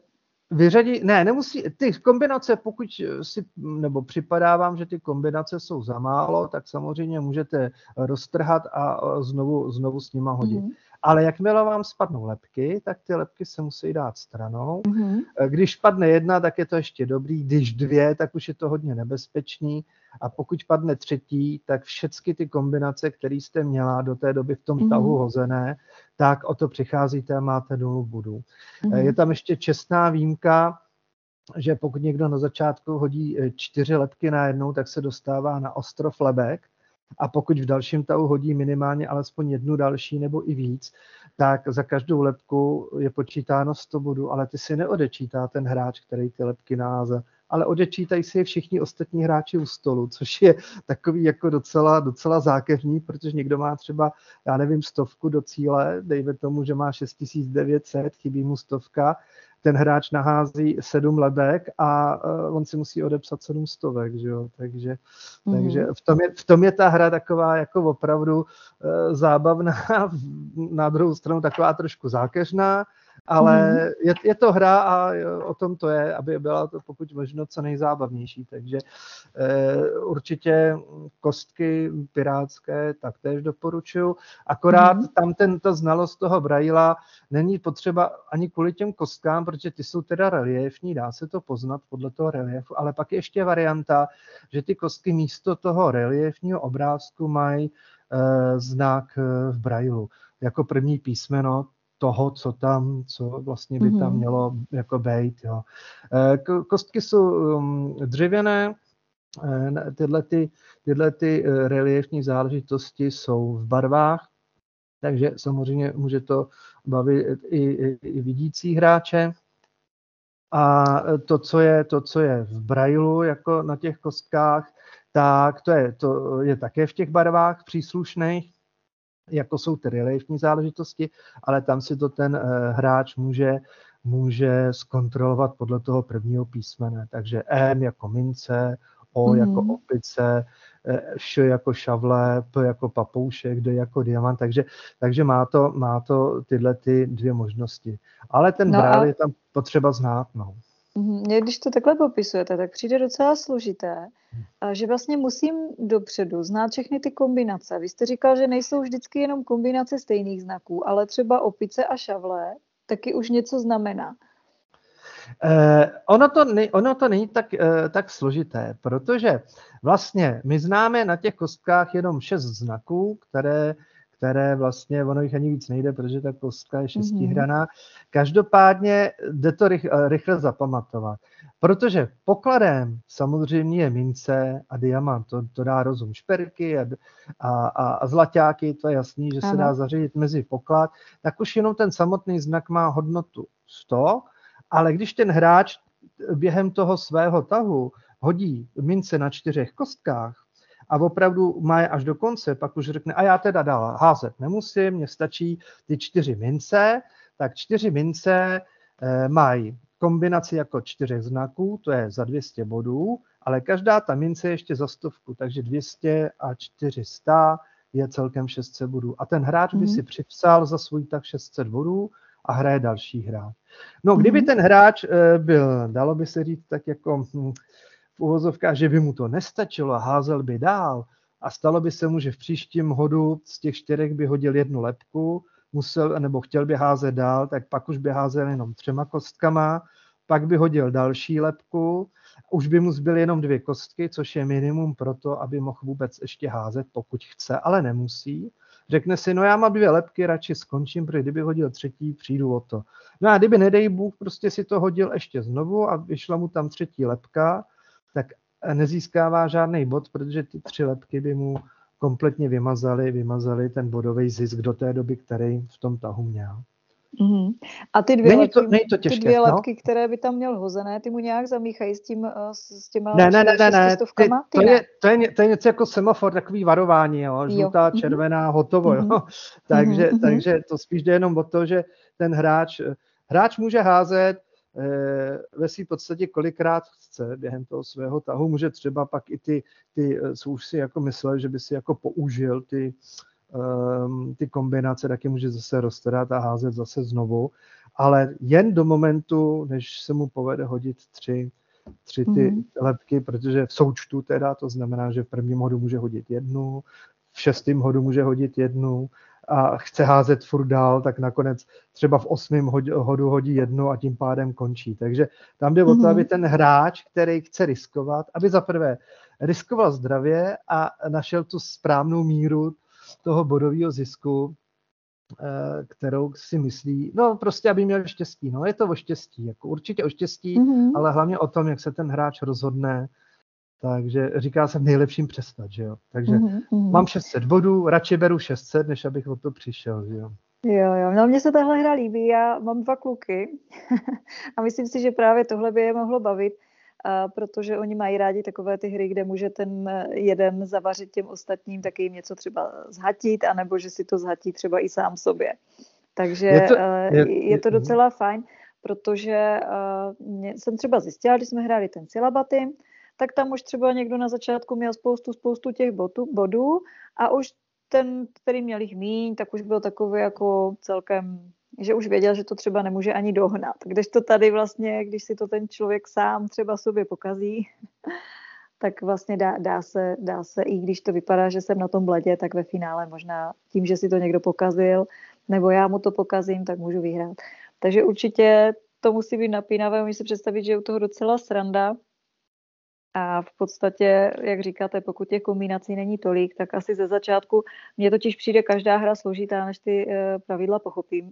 Vyřadí, ne, nemusí, ty kombinace, pokud si, nebo připadá vám, že ty kombinace jsou za málo, tak samozřejmě můžete roztrhat a znovu, znovu s nima hodit. Mm-hmm. Ale jakmile vám spadnou lepky, tak ty lepky se musí dát stranou. Mm-hmm. Když padne jedna, tak je to ještě dobrý, když dvě, tak už je to hodně nebezpečný. A pokud padne třetí, tak všechny ty kombinace, které jste měla do té doby v tom mm-hmm. tahu hozené, tak o to přicházíte a máte dolů budu. Mm-hmm. Je tam ještě čestná výjimka, že pokud někdo na začátku hodí eh, čtyři lepky najednou, tak se dostává na ostrov lebek a pokud v dalším tahu hodí minimálně alespoň jednu další nebo i víc, tak za každou lepku je počítáno 100 bodů, ale ty si neodečítá ten hráč, který ty lepky náze, ale odečítají si je všichni ostatní hráči u stolu, což je takový jako docela, docela zákevní, protože někdo má třeba, já nevím, stovku do cíle, dejme tomu, že má 6900, chybí mu stovka, ten hráč nahází sedm lebek a uh, on si musí odepsat sedm stovek, že jo? Takže, mm-hmm. takže v, tom je, v tom je ta hra taková jako opravdu uh, zábavná, [laughs] na druhou stranu taková trošku zákeřná, ale mm. je, je to hra a o tom to je, aby byla to pokud možno co nejzábavnější. Takže e, určitě kostky pirátské taktéž doporučuju. Akorát mm. tam tento znalost toho Braila není potřeba ani kvůli těm kostkám, protože ty jsou teda reliefní, dá se to poznat podle toho reliefu, ale pak je ještě varianta, že ty kostky místo toho reliefního obrázku mají e, znak v Brailu jako první písmeno, toho, co tam, co vlastně by tam mhm. mělo jako být. Jo. Eh, kostky jsou um, dřevěné, eh, tyhle, ty, tyhle ty eh, reliefní záležitosti jsou v barvách, takže samozřejmě může to bavit i, i, i vidící hráče. A to co, je, to, co je v brailu, jako na těch kostkách, tak to je, to je také v těch barvách příslušných jako jsou ty reliefní záležitosti, ale tam si to ten uh, hráč může, může zkontrolovat podle toho prvního písmene. Takže M jako mince, O mm. jako opice, eh, Š jako šavle, P jako papoušek, D jako diamant, takže, takže má, to, má to tyhle ty dvě možnosti. Ale ten no brál a... je tam potřeba znát. No. Mě, když to takhle popisujete, tak přijde docela složité, že vlastně musím dopředu znát všechny ty kombinace. Vy jste říkal, že nejsou vždycky jenom kombinace stejných znaků, ale třeba opice a šavle taky už něco znamená. Eh, ono, to ne, ono to není tak, eh, tak složité, protože vlastně my známe na těch kostkách jenom šest znaků, které které vlastně, ono jich ani víc nejde, protože ta kostka je šestihraná. Každopádně jde to rychle, rychle zapamatovat, protože pokladem samozřejmě je mince a diamant, to, to dá rozum šperky a, a, a, a zlaťáky, to je jasný, že se dá zařadit mezi poklad, tak už jenom ten samotný znak má hodnotu 100, ale když ten hráč během toho svého tahu hodí mince na čtyřech kostkách, a opravdu má je až do konce, pak už řekne, a já teda dál házet nemusím, mně stačí ty čtyři mince, tak čtyři mince e, mají kombinaci jako čtyřech znaků, to je za 200 bodů, ale každá ta mince je ještě za stovku, takže 200 a 400 je celkem 600 bodů. A ten hráč by mm-hmm. si připsal za svůj tak 600 bodů a hraje další hráč. No, kdyby mm-hmm. ten hráč e, byl, dalo by se říct, tak jako hm, uvozovkách, že by mu to nestačilo a házel by dál a stalo by se mu, že v příštím hodu z těch čtyřech by hodil jednu lepku, musel nebo chtěl by házet dál, tak pak už by házel jenom třema kostkama, pak by hodil další lepku, už by mu zbyly jenom dvě kostky, což je minimum pro to, aby mohl vůbec ještě házet, pokud chce, ale nemusí. Řekne si, no já mám dvě lepky, radši skončím, protože kdyby hodil třetí, přijdu o to. No a kdyby, nedej Bůh, prostě si to hodil ještě znovu a vyšla mu tam třetí lepka, tak nezískává žádný bod, protože ty tři lepky by mu kompletně vymazali, vymazali ten bodový zisk do té doby, který v tom tahu měl. Mm-hmm. A ty dvě, lepky, to, není to těžké, ty dvě no? lepky, které by tam měl hozené, ty mu nějak zamíchají s, tím, eh, s těma ne, ne, ne, ne, ne. Ty, to, je, to, je, to je něco jako semafor, takový varování, jo? žlutá, jo. Mhm. červená, hotovo. Jo? Mm-hmm. takže, mm-hmm. takže to spíš jde jenom o to, že ten hráč, hráč může házet ve své podstatě kolikrát chce během toho svého tahu, může třeba pak i ty, ty co už si jako myslel, že by si jako použil ty, um, ty kombinace, taky může zase roztrhat a házet zase znovu, ale jen do momentu, než se mu povede hodit tři, tři ty mm-hmm. lepky, protože v součtu teda to znamená, že v prvním hodu může hodit jednu, v šestém hodu může hodit jednu a chce házet furt dál, tak nakonec třeba v osmém hodu hodí jednu a tím pádem končí. Takže tam jde o to, aby ten hráč, který chce riskovat, aby za prvé riskoval zdravě a našel tu správnou míru toho bodového zisku, eh, kterou si myslí, no prostě, aby měl štěstí. No je to o štěstí, jako určitě o štěstí, mm-hmm. ale hlavně o tom, jak se ten hráč rozhodne. Takže říká se v nejlepším přestat, že jo. Takže mm-hmm. mám 600 bodů, radši beru 600, než abych o to přišel, že jo. Jo, jo, no mně se tahle hra líbí, já mám dva kluky [laughs] a myslím si, že právě tohle by je mohlo bavit a protože oni mají rádi takové ty hry, kde může ten eh, jeden zavařit těm ostatním, taky jim něco třeba zhatit, anebo že si to zhatí třeba i sám sobě. Takže je to, eh, je, je to docela fajn, protože uh, jsem třeba zjistila, když jsme hráli ten Silabaty, tak tam už třeba někdo na začátku měl spoustu, spoustu těch bodů, bodů a už ten, který měl jich míň, tak už byl takový jako celkem že už věděl, že to třeba nemůže ani dohnat. Když to tady vlastně, když si to ten člověk sám třeba sobě pokazí, [laughs] tak vlastně dá, dá, se, dá se, i když to vypadá, že jsem na tom bledě, tak ve finále možná tím, že si to někdo pokazil, nebo já mu to pokazím, tak můžu vyhrát. Takže určitě to musí být napínavé, můžu si představit, že je u toho docela sranda, a v podstatě, jak říkáte, pokud těch kombinací není tolik, tak asi ze začátku mně totiž přijde každá hra složitá, než ty eh, pravidla pochopím.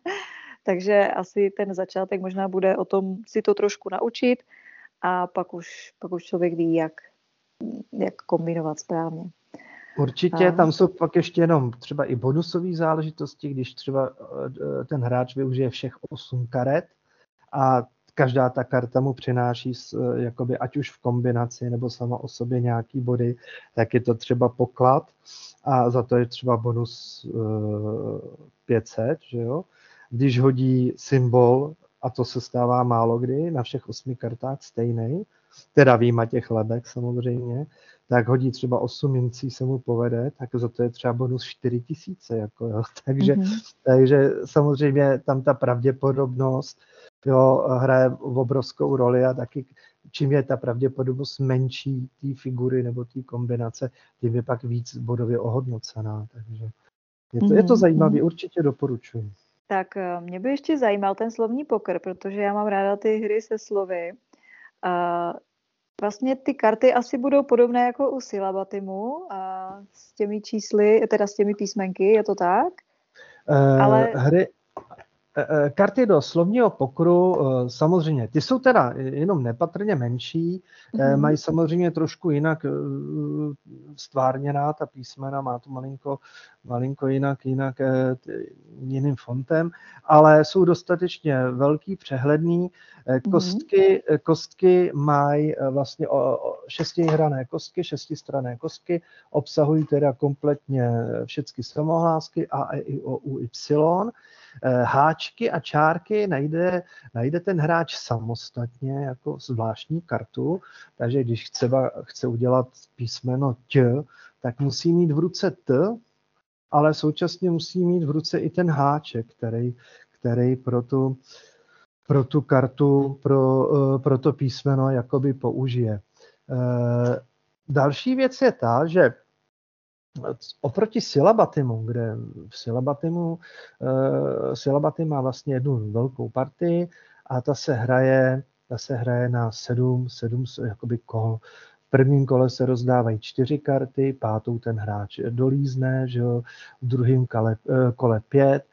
[laughs] Takže asi ten začátek možná bude o tom si to trošku naučit a pak už, pak už člověk ví, jak, jak kombinovat správně. Určitě, a... tam jsou pak ještě jenom třeba i bonusové záležitosti, když třeba eh, ten hráč využije všech 8 karet a každá ta karta mu přináší, eh, jakoby, ať už v kombinaci nebo sama o sobě nějaký body, tak je to třeba poklad a za to je třeba bonus uh, eh, 500, že jo? Když hodí symbol, a to se stává málo kdy, na všech osmi kartách stejný, teda výjima těch lebek samozřejmě, tak hodí třeba 8 mincí, se mu povede, tak za to je třeba bonus 4000. Jako, jo. [laughs] Takže, mm-hmm. takže samozřejmě tam ta pravděpodobnost jo, hraje obrovskou roli a taky čím je ta pravděpodobnost menší té figury nebo té kombinace, tím je pak víc bodově ohodnocená. Takže je to, mm-hmm. je to mhm, zajímavé, mhm. určitě doporučuji. Tak eh, mě by ještě zajímal ten slovní poker, protože já mám ráda ty hry se slovy. A vlastně ty karty asi budou podobné jako u Silabatimu a s těmi čísly, teda s těmi písmenky, je to tak? Uh, Ale... Hry, Eh, eh, karty do slovního pokru, eh, samozřejmě, ty jsou teda jenom nepatrně menší, mm-hmm. mají samozřejmě trošku jinak stvárněná ta písmena, má to malinko, malinko jinak, jinak jiným fontem, ale jsou dostatečně velký, přehledný. Mhm. Kostky, mm-hmm. kostky mají vlastně šestihrané kostky, šestistrané kostky, obsahují teda kompletně všechny samohlásky A, E, I, O, U, Y. Eh, háčky a čárky najde, najde ten hráč samostatně jako zvláštní kartu, takže když třeba chce udělat písmeno T, tak musí mít v ruce T, ale současně musí mít v ruce i ten háček, který, který pro tu, pro tu kartu, pro, eh, pro to písmeno jakoby použije. Eh, další věc je ta, že oproti Silabatimu, kde v Silabatimu, uh, Silabatim má vlastně jednu velkou partii a ta se hraje, ta se hraje na sedm, sedm jakoby kol. V prvním kole se rozdávají čtyři karty, pátou ten hráč dolízne, že jo, v druhém kole, eh, kole pět,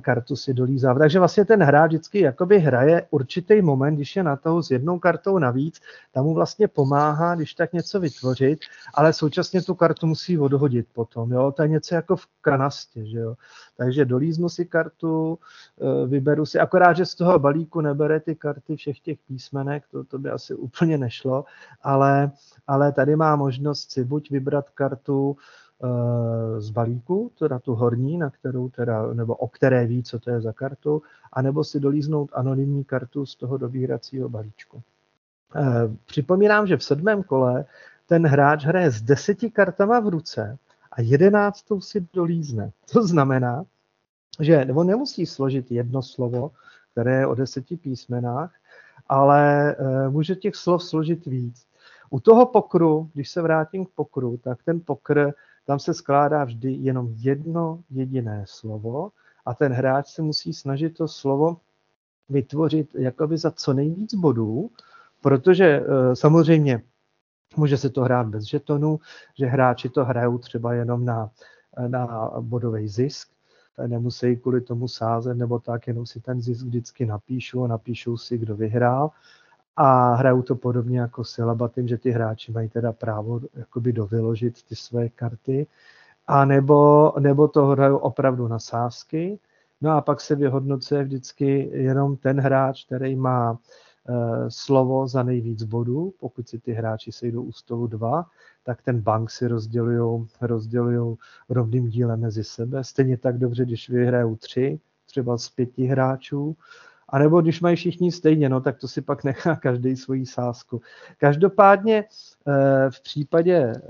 kartu si dolízá. Takže vlastně ten hráč vždycky jakoby hraje určitý moment, když je na toho s jednou kartou navíc, tam mu vlastně pomáhá, když tak něco vytvořit, ale současně tu kartu musí odhodit potom. Jo? To je něco jako v kanastě. Že jo? Takže dolíznu si kartu, eh, vyberu si, akorát, že z toho balíku nebere ty karty všech těch písmenek, to, to by asi úplně nešlo, ale, ale tady má možnost si buď vybrat kartu eh, z balíku, teda tu horní, na kterou teda, nebo o které ví, co to je za kartu, anebo si dolíznout anonymní kartu z toho dobíracího balíčku. Eh, připomínám, že v sedmém kole ten hráč hraje s deseti kartama v ruce a jedenáctou si dolízne. To znamená, že on nemusí složit jedno slovo, které je o deseti písmenách, ale e, může těch slov složit víc. U toho pokru, když se vrátím k pokru, tak ten pokr, tam se skládá vždy jenom jedno jediné slovo a ten hráč se musí snažit to slovo vytvořit jakoby za co nejvíc bodů, protože e, samozřejmě Může se to hrát bez žetonů, že hráči to hrajou třeba jenom na, na bodový zisk, nemusí kvůli tomu sázet nebo tak, jenom si ten zisk vždycky napíšou a napíšou si, kdo vyhrál. A hrajou to podobně jako Silabatim, že ty hráči mají teda právo jakoby dovyložit ty své karty. A nebo, nebo to hrajou opravdu na sázky. No a pak se vyhodnocuje vždycky jenom ten hráč, který má Eh, slovo za nejvíc bodů. Pokud si ty hráči sejdou u stolu dva, tak ten bank si rozdělují rozdělujou rovným dílem mezi sebe. Stejně tak dobře, když vyhrajou tři, třeba z pěti hráčů, a nebo když mají všichni stejně, no, tak to si pak nechá [laughs] každý svoji sázku. Každopádně eh, v případě, eh,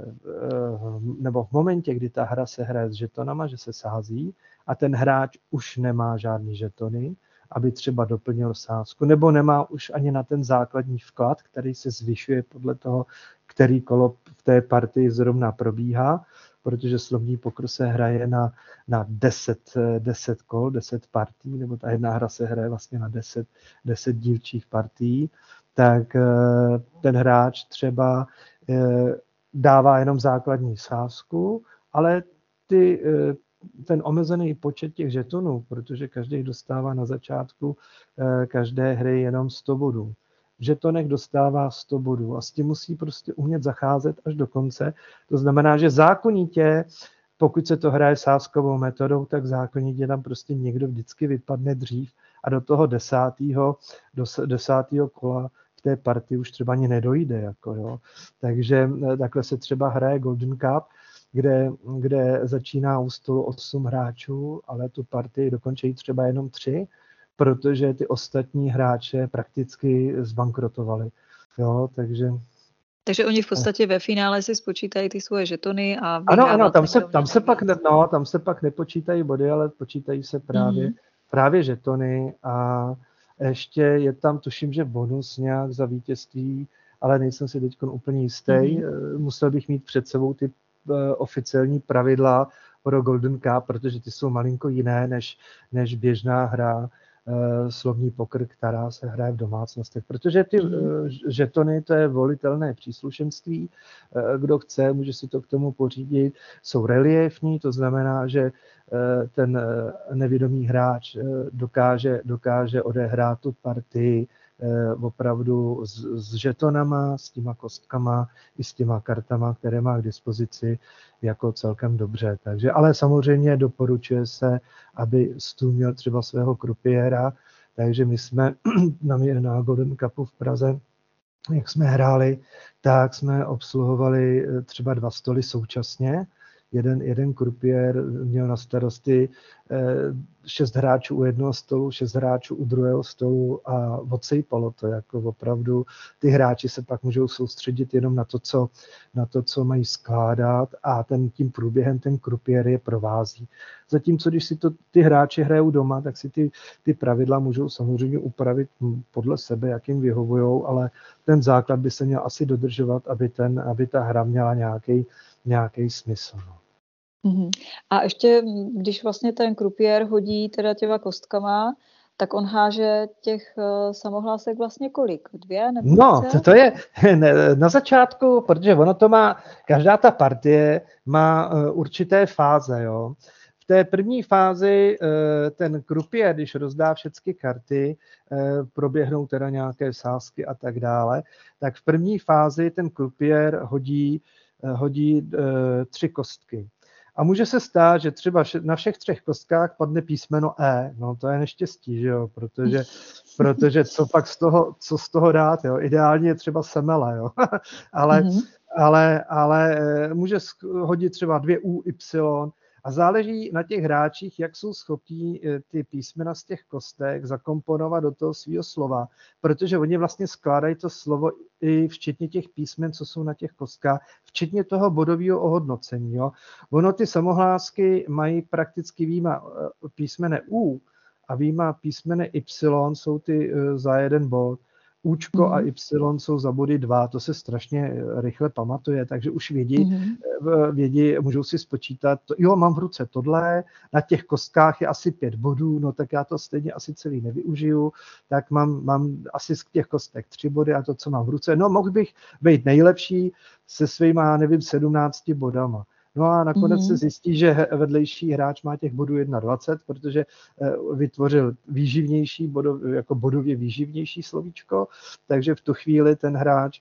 nebo v momentě, kdy ta hra se hraje s žetonama, že se sází a ten hráč už nemá žádný žetony, aby třeba doplnil sázku, nebo nemá už ani na ten základní vklad, který se zvyšuje podle toho, který kolo v té partii zrovna probíhá, protože slovní pokr se hraje na, na 10, 10 kol, 10 partí, nebo ta jedna hra se hraje vlastně na 10, 10 dílčích partí, tak eh, ten hráč třeba eh, dává jenom základní sázku, ale ty eh, ten omezený počet těch žetonů, protože každý dostává na začátku eh, každé hry jenom 100 bodů. V žetonech dostává 100 bodů a s tím musí prostě umět zacházet až do konce. To znamená, že zákonitě, pokud se to hraje sáskovou metodou, tak zákonitě tam prostě někdo vždycky vypadne dřív a do toho desátého, do desátého kola v té partii už třeba ani nedojde. Jako, jo. Takže eh, takhle se třeba hraje Golden Cup, kde, kde začíná u stolu 8 hráčů, ale tu partii dokončí třeba jenom 3, protože ty ostatní hráče prakticky zbankrotovali. Jo, takže takže oni v podstatě ve finále si spočítají ty svoje žetony a Ano, ano, tam se, tam se pak, no, tam se pak nepočítají body, ale počítají se právě, mm-hmm. právě žetony a ještě je tam, tuším, že bonus nějak za vítězství, ale nejsem si teď úplně jistý. Mm-hmm. Musel bych mít před sebou ty Eh, oficiální pravidla pro Golden Cup, protože ty jsou malinko jiné než, než běžná hra eh, slovní pokr, která se hraje v domácnostech. Protože ty mm. žetony, to je volitelné příslušenství, kdo chce, může si to k tomu pořídit, jsou reliefní, to znamená, že ten nevědomý hráč dokáže, dokáže odehrát tu partii Eh, opravdu s, s žetonama, s těma kostkama i s těma kartama, které má k dispozici jako celkem dobře. Takže, ale samozřejmě doporučuje se, aby stůl měl třeba svého krupiéra, takže my jsme [clears throat] na, na Golden Cupu v Praze jak jsme hráli, tak jsme obsluhovali eh, třeba dva stoly současně. Jeden, jeden krupiér měl na starosti Eh, šest hráčů u jednoho stolu, šest hráčů u druhého stolu a odsejpalo to jako opravdu. Ty hráči se pak můžou soustředit jenom na to, co, na to, co mají skládat a ten tím průběhem ten krupiér je provází. Zatímco, když si to ty hráči hrajou doma, tak si ty, ty pravidla můžou samozřejmě upravit podle sebe, jak jim vyhovují, ale ten základ by se měl asi dodržovat, aby, ten, aby ta hra měla nějaký, nějaký smysl. No. Mm-hmm. A ještě, když vlastně ten krupiér hodí teda těma kostkama, tak on háže těch uh, samohlásek vlastně kolik? Dvě nebo No, to, to je [laughs] na začátku, protože ono to má, každá ta partie má uh, určité fáze, jo. V té první fázi uh, ten krupier, když rozdá všechny karty, proběhnou teda nějaké sázky a tak dále, tak v první fázi ten krupier hodí, hodí tři kostky. A může se stát, že třeba na všech třech kostkách padne písmeno E. No to je neštěstí, že jo? Protože, [laughs] protože co pak z toho, co z toho dát, jo? Ideálně je třeba semele, jo? [laughs] ale, mm-hmm. ale, ale eh, může hodit třeba dvě U, Y, a záleží na těch hráčích, jak jsou schopní eh, ty písmena z těch kostek zakomponovat do toho svého slova, protože oni vlastně skládají to slovo i včetně těch písmen, co jsou na těch kostkách, včetně toho bodového ohodnocení. Jo. Ono ty samohlásky mají prakticky výjima eh, písmene U a výjima písmene Y jsou ty eh, za jeden bod. Učko mm. a mhm. Y jsou za body 2, to se strašně eh, rychle pamatuje, takže už vědí, mm. vědí můžou si spočítat, to, jo, mám v ruce tohle, na těch kostkách je asi pět bodů, no tak já to stejně asi celý nevyužiju, tak mám, mám asi z těch kostek tři body a to, co mám v ruce, no mohl bych být nejlepší se svýma, nevím, 17 bodama. No a nakonec mm-hmm. se zjistí, že vedlejší hráč má těch bodů 21, protože eh, vytvořil výživnější, bodov, jako bodově výživnější slovíčko, takže v tu chvíli ten hráč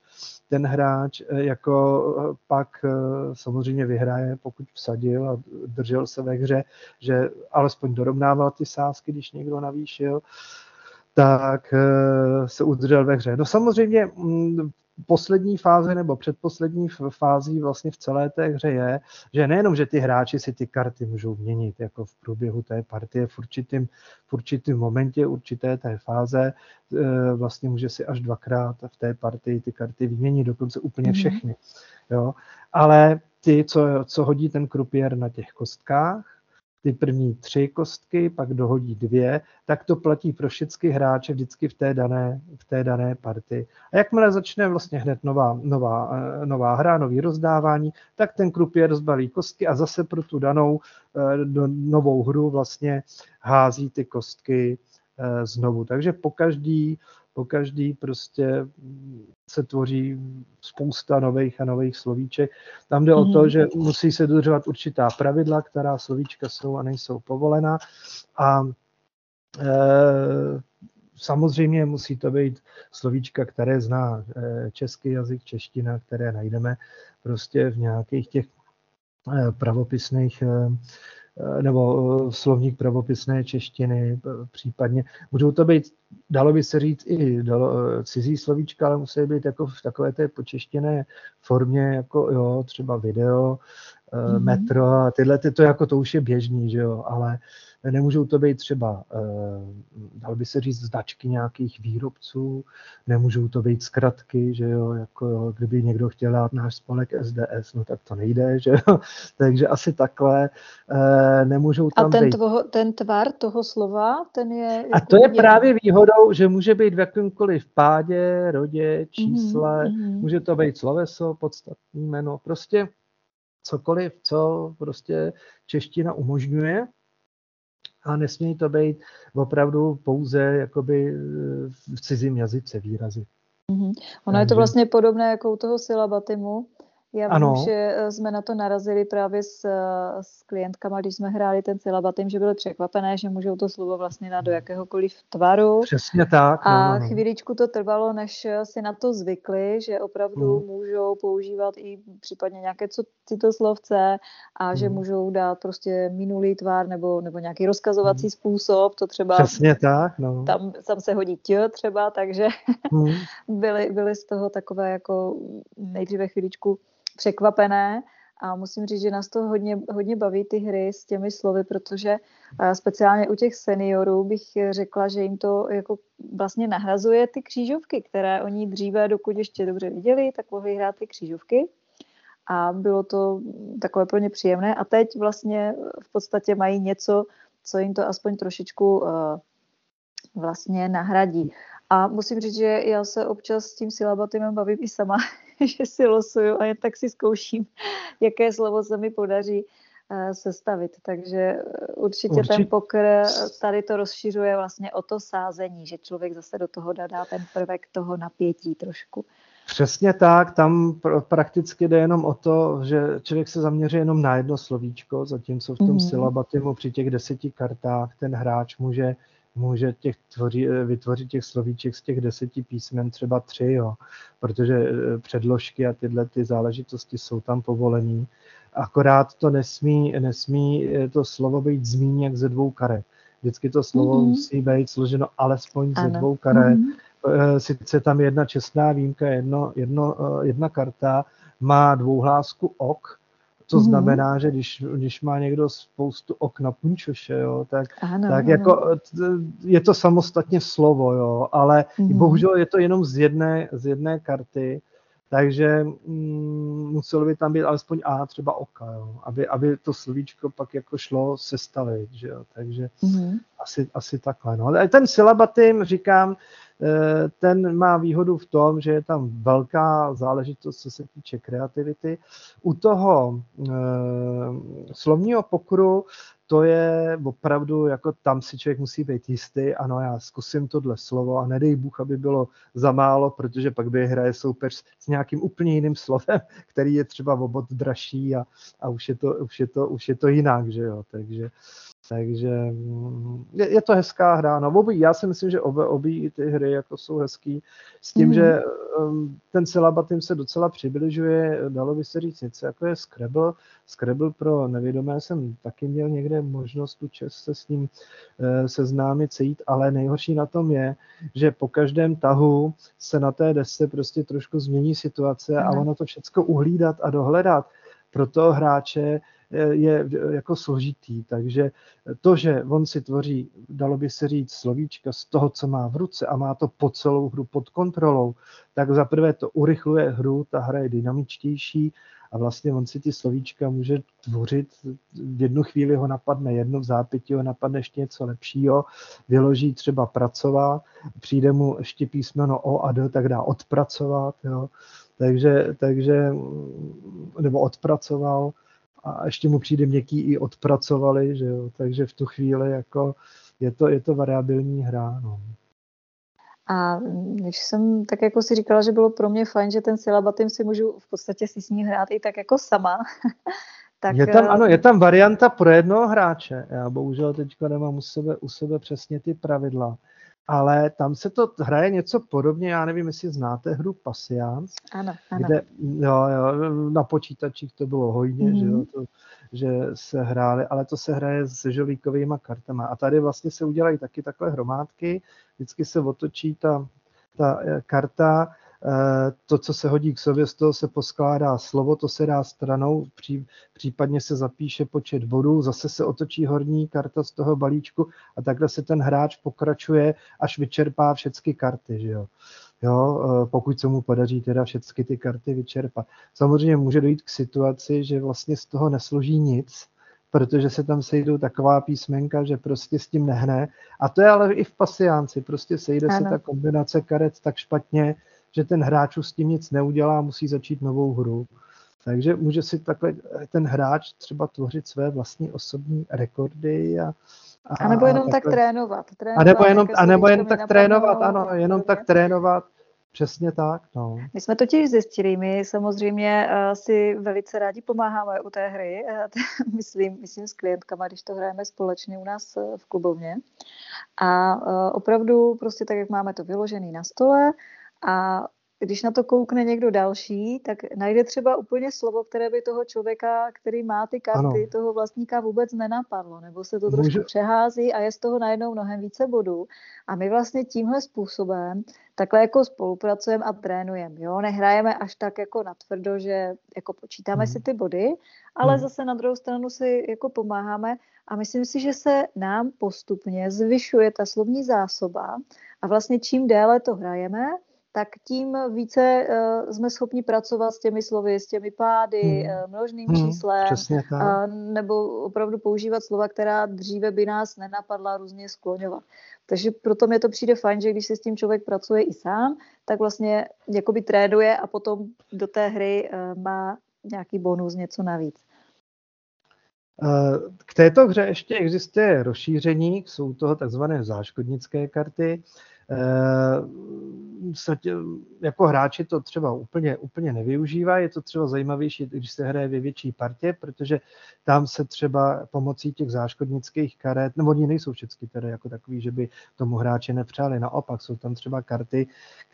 ten hráč eh, jako eh, pak samozřejmě vyhraje, pokud vsadil a držel se ve hře, že alespoň dorovnával ty sázky, když někdo navýšil, tak se udržel ve hře. No samozřejmě mm, poslední fáze nebo předposlední fází vlastně v celé té hře je, že nejenom, že ty hráči si ty karty můžou měnit jako v průběhu té partie v určitém, v určitém momentě určité té fáze, e, vlastně může si až dvakrát v té partii ty karty vyměnit, dokonce úplně mhm. všechny. Jo? Ale ty, co, co hodí ten krupier na těch kostkách, ty první tři kostky, pak dohodí dvě, tak to platí pro všechny hráče vždycky v té dané, v té dané partii. A jakmile začne vlastně hned nová, nová, eh, nová hra, nový rozdávání, tak ten krupier zbalí kostky a zase pro tu danou eh, do novou hru vlastně hází ty kostky eh, znovu. Takže po každý po každý prostě se tvoří spousta nových a nových slovíček. Tam jde mm. o to, mhm. že musí se dodržovat určitá pravidla, která slovíčka jsou a nejsou povolená. A e, samozřejmě musí to být slovíčka, které zná e, český jazyk, čeština, které najdeme prostě v nějakých těch e, pravopisných e, nebo eh, slovník pravopisné češtiny, eh, případně. Můžou to být, dalo by se říct, i dalo, cizí slovíčka, ale musí být jako v takové té počeštěné formě, jako jo, třeba video, mm-hmm. metro a tyhle, ty, to jako to už je běžný, že jo, ale Nemůžou to být třeba, eh, dal by se říct, značky nějakých výrobců, nemůžou to být zkratky, že jo, jako kdyby někdo chtěl dát náš spolek SDS, no tak to nejde, [laughs] že jo, takže asi takhle eh, nemůžou tam A ten, být. Tvoho, ten tvar toho slova, ten je... A to je právě výhodou, že může být v jakýmkoliv pádě, rodě, čísle, mm-hmm. může to být sloveso, podstatný jméno, prostě cokoliv, co prostě čeština umožňuje a nesmí to být opravdu pouze jakoby v cizím jazyce výrazy. Mm-hmm. Ono je to vlastně podobné jako u toho silabatimu, já vím, ano. že eh, jsme na to narazili právě s, eh, s klientkama, když jsme hráli ten celabatim, že byly překvapené, že můžou to slovo vlastně dát do jakéhokoliv tvaru. Přesně tak. A no, no. chvíličku to trvalo, než si na to zvykli, že opravdu hmm. můžou používat i případně nějaké citoslovce a hmm. že můžou dát prostě minulý tvar nebo, nebo nějaký rozkazovací hmm. způsob, to třeba... Přesně tak, no. Tam, tam se hodí tě třeba, takže hmm. [laughs] byly, byly z toho takové jako nejdříve chvíličku překvapené. A musím říct, že nás to hodně, hodně baví ty hry s těmi slovy, protože eh, speciálně u těch seniorů bych řekla, že jim to jako vlastně nahrazuje ty křížovky, které oni dříve, dokud ještě dobře viděli, tak mohli hrát ty křížovky. A bylo to takové pro ně příjemné. A teď vlastně v podstatě mají něco, co jim to aspoň trošičku uh, vlastně nahradí. A musím říct, že já se občas s tím silabatimem bavím i sama, [laughs] že si losuju a jen tak si zkouším, [laughs] jaké slovo se mi podaří sestavit. Takže určitě, určitě ten pokr tady to rozšiřuje vlastně o to sázení, že člověk zase do toho dá ten prvek toho napětí trošku. Přesně tak, tam pr- prakticky jde jenom o to, že člověk se zaměří jenom na jedno slovíčko, zatímco v tom mm. silabatimu při těch deseti kartách ten hráč může, může těch tvoří, vytvořit těch slovíček z těch deseti písmen třeba tři, jo, protože eh, předložky a tyhle ty záležitosti jsou tam povolený. Akorát to nesmí, nesmí eh, to slovo být zmíněn ze dvou karet. Vždycky to slovo mm-hmm. musí být složeno alespoň ano. ze dvou karet. Mm-hmm Eh, sice tam jedna čestná výjimka, jedno, jedno, eh, jedna karta má dvouhlásku ok, to mm-hmm. znamená, že když, když má někdo spoustu ok na punčoše, jo, tak, ano, tak ano. jako je to samostatně slovo, jo, ale mm-hmm. bohužel je to jenom z jedné, z jedné karty, takže mm, muselo by tam být alespoň A, třeba oka, jo, aby, aby to slovíčko pak jako šlo sestavit, že jo, takže mm-hmm. asi, asi takhle. No. Ale ten sylabatim, říkám, ten má výhodu v tom, že je tam velká záležitost, co se týče kreativity. U toho e, slovního pokru to je opravdu, jako tam si člověk musí být jistý, ano, já zkusím tohle slovo a nedej Bůh, aby bylo za málo, protože pak by hraje soupeř s nějakým úplně jiným slovem, [laughs] který je třeba obod dražší a, a už, je to, už, je to, už je to jinak, že jo, takže takže mm, je, je to hezká hra. No, obý, já si myslím, že obě, obě ty hry jako jsou hezký. S tím, mm. že um, ten Celabatim se docela přibližuje, dalo by se říct něco, jako je Scrabble. Scrabble pro nevědomé jsem taky měl někde možnost tu čest se s ním uh, seznámit, sejít, ale nejhorší na tom je, že po každém tahu se na té desce prostě trošku změní situace mm. a ono to všechno uhlídat a dohledat pro toho hráče je jako složitý. Takže to, že on si tvoří, dalo by se říct, slovíčka z toho, co má v ruce a má to po celou hru pod kontrolou, tak zaprvé to urychluje hru, ta hra je dynamičtější a vlastně on si ty slovíčka může tvořit, v jednu chvíli ho napadne jedno, v zápěti ho napadne ještě něco lepšího, vyloží třeba pracovat, přijde mu ještě písmeno O a D, tak dá odpracovat, jo. Takže, takže, nebo odpracoval, a ještě mu přijde měkký i odpracovali, že jo? takže v tu chvíli jako je to, je to variabilní hra. No. A když jsem tak jako si říkala, že bylo pro mě fajn, že ten syllabatim si můžu v podstatě si s ní hrát i tak jako sama, [laughs] tak... Je tam, ano, je tam varianta pro jednoho hráče. Já bohužel teďka nemám u sebe, u sebe přesně ty pravidla ale tam se to hraje něco podobně, já nevím, jestli znáte hru Pasians, ano, ano. kde jo, jo, na počítačích to bylo hojně, mm-hmm. že, jo, mhm. to, že se hrály, ale to se hraje s žolíkovými kartama. A tady vlastně se udělají taky takhle hromádky, vždycky se otočí ta, ta eh, karta to, co se hodí k sobě, z toho se poskládá slovo, to se dá stranou, pří, případně se zapíše počet bodů, zase se otočí horní karta z toho balíčku a takhle se ten hráč pokračuje, až vyčerpá všechny karty, že jo. Jo, eh, pokud se mu podaří teda všechny ty karty vyčerpat. Samozřejmě může dojít k situaci, že vlastně z toho nesloží nic, protože se tam sejdou taková písmenka, že prostě s tím nehne. A to je ale i v pasiánci, prostě sejde ano. se ta kombinace karet tak špatně, že ten hráč už s tím nic neudělá, musí začít novou hru. Takže může si takhle ten hráč třeba tvořit své vlastní osobní rekordy a, a, a nebo jenom a tak trénovat. trénovat a nebo jenom, a nebo jenom tak trénovat, ano, jenom tak trénovat. Přesně tak. No. My jsme totiž zjistili, my samozřejmě uh, si velice rádi pomáháme u té hry, [laughs] uh, myslím, myslím s klientkama, když to hrajeme společně u nás uh, v klubovně. A opravdu prostě tak, jak máme to vyložené na stole, a když na to koukne někdo další, tak najde třeba úplně slovo, které by toho člověka, který má ty karty, ano. toho vlastníka vůbec nenapadlo, nebo se to trošku Může... přehází a je z toho najednou mnohem více bodů. A my vlastně tímhle způsobem takhle jako spolupracujeme a trénujeme. Jo? Nehrajeme až tak jako natvrdo, že jako počítáme hmm. si ty body, ale hmm. zase na druhou stranu si jako pomáháme a myslím si, že se nám postupně zvyšuje ta slovní zásoba a vlastně čím déle to hrajeme, tak tím více uh, jsme schopni pracovat s těmi slovy, s těmi pády, hmm. uh, množným hmm. číslem, uh, nebo opravdu používat slova, která dříve by nás nenapadla různě skloňovat. Takže proto mě to přijde fajn, že když se s tím člověk pracuje i sám, tak vlastně jakoby tréduje a potom do té hry uh, má nějaký bonus, něco navíc. K této hře ještě existuje rozšíření, jsou toho takzvané záškodnické karty. Eh, jako hráči to třeba úplně, úplně nevyužívají. Je to třeba zajímavější, když se hraje ve větší partě, protože tam se třeba pomocí těch záškodnických karet, nebo oni nejsou všechny tedy jako takový, že by tomu hráči nepřáli. Naopak jsou tam třeba karty,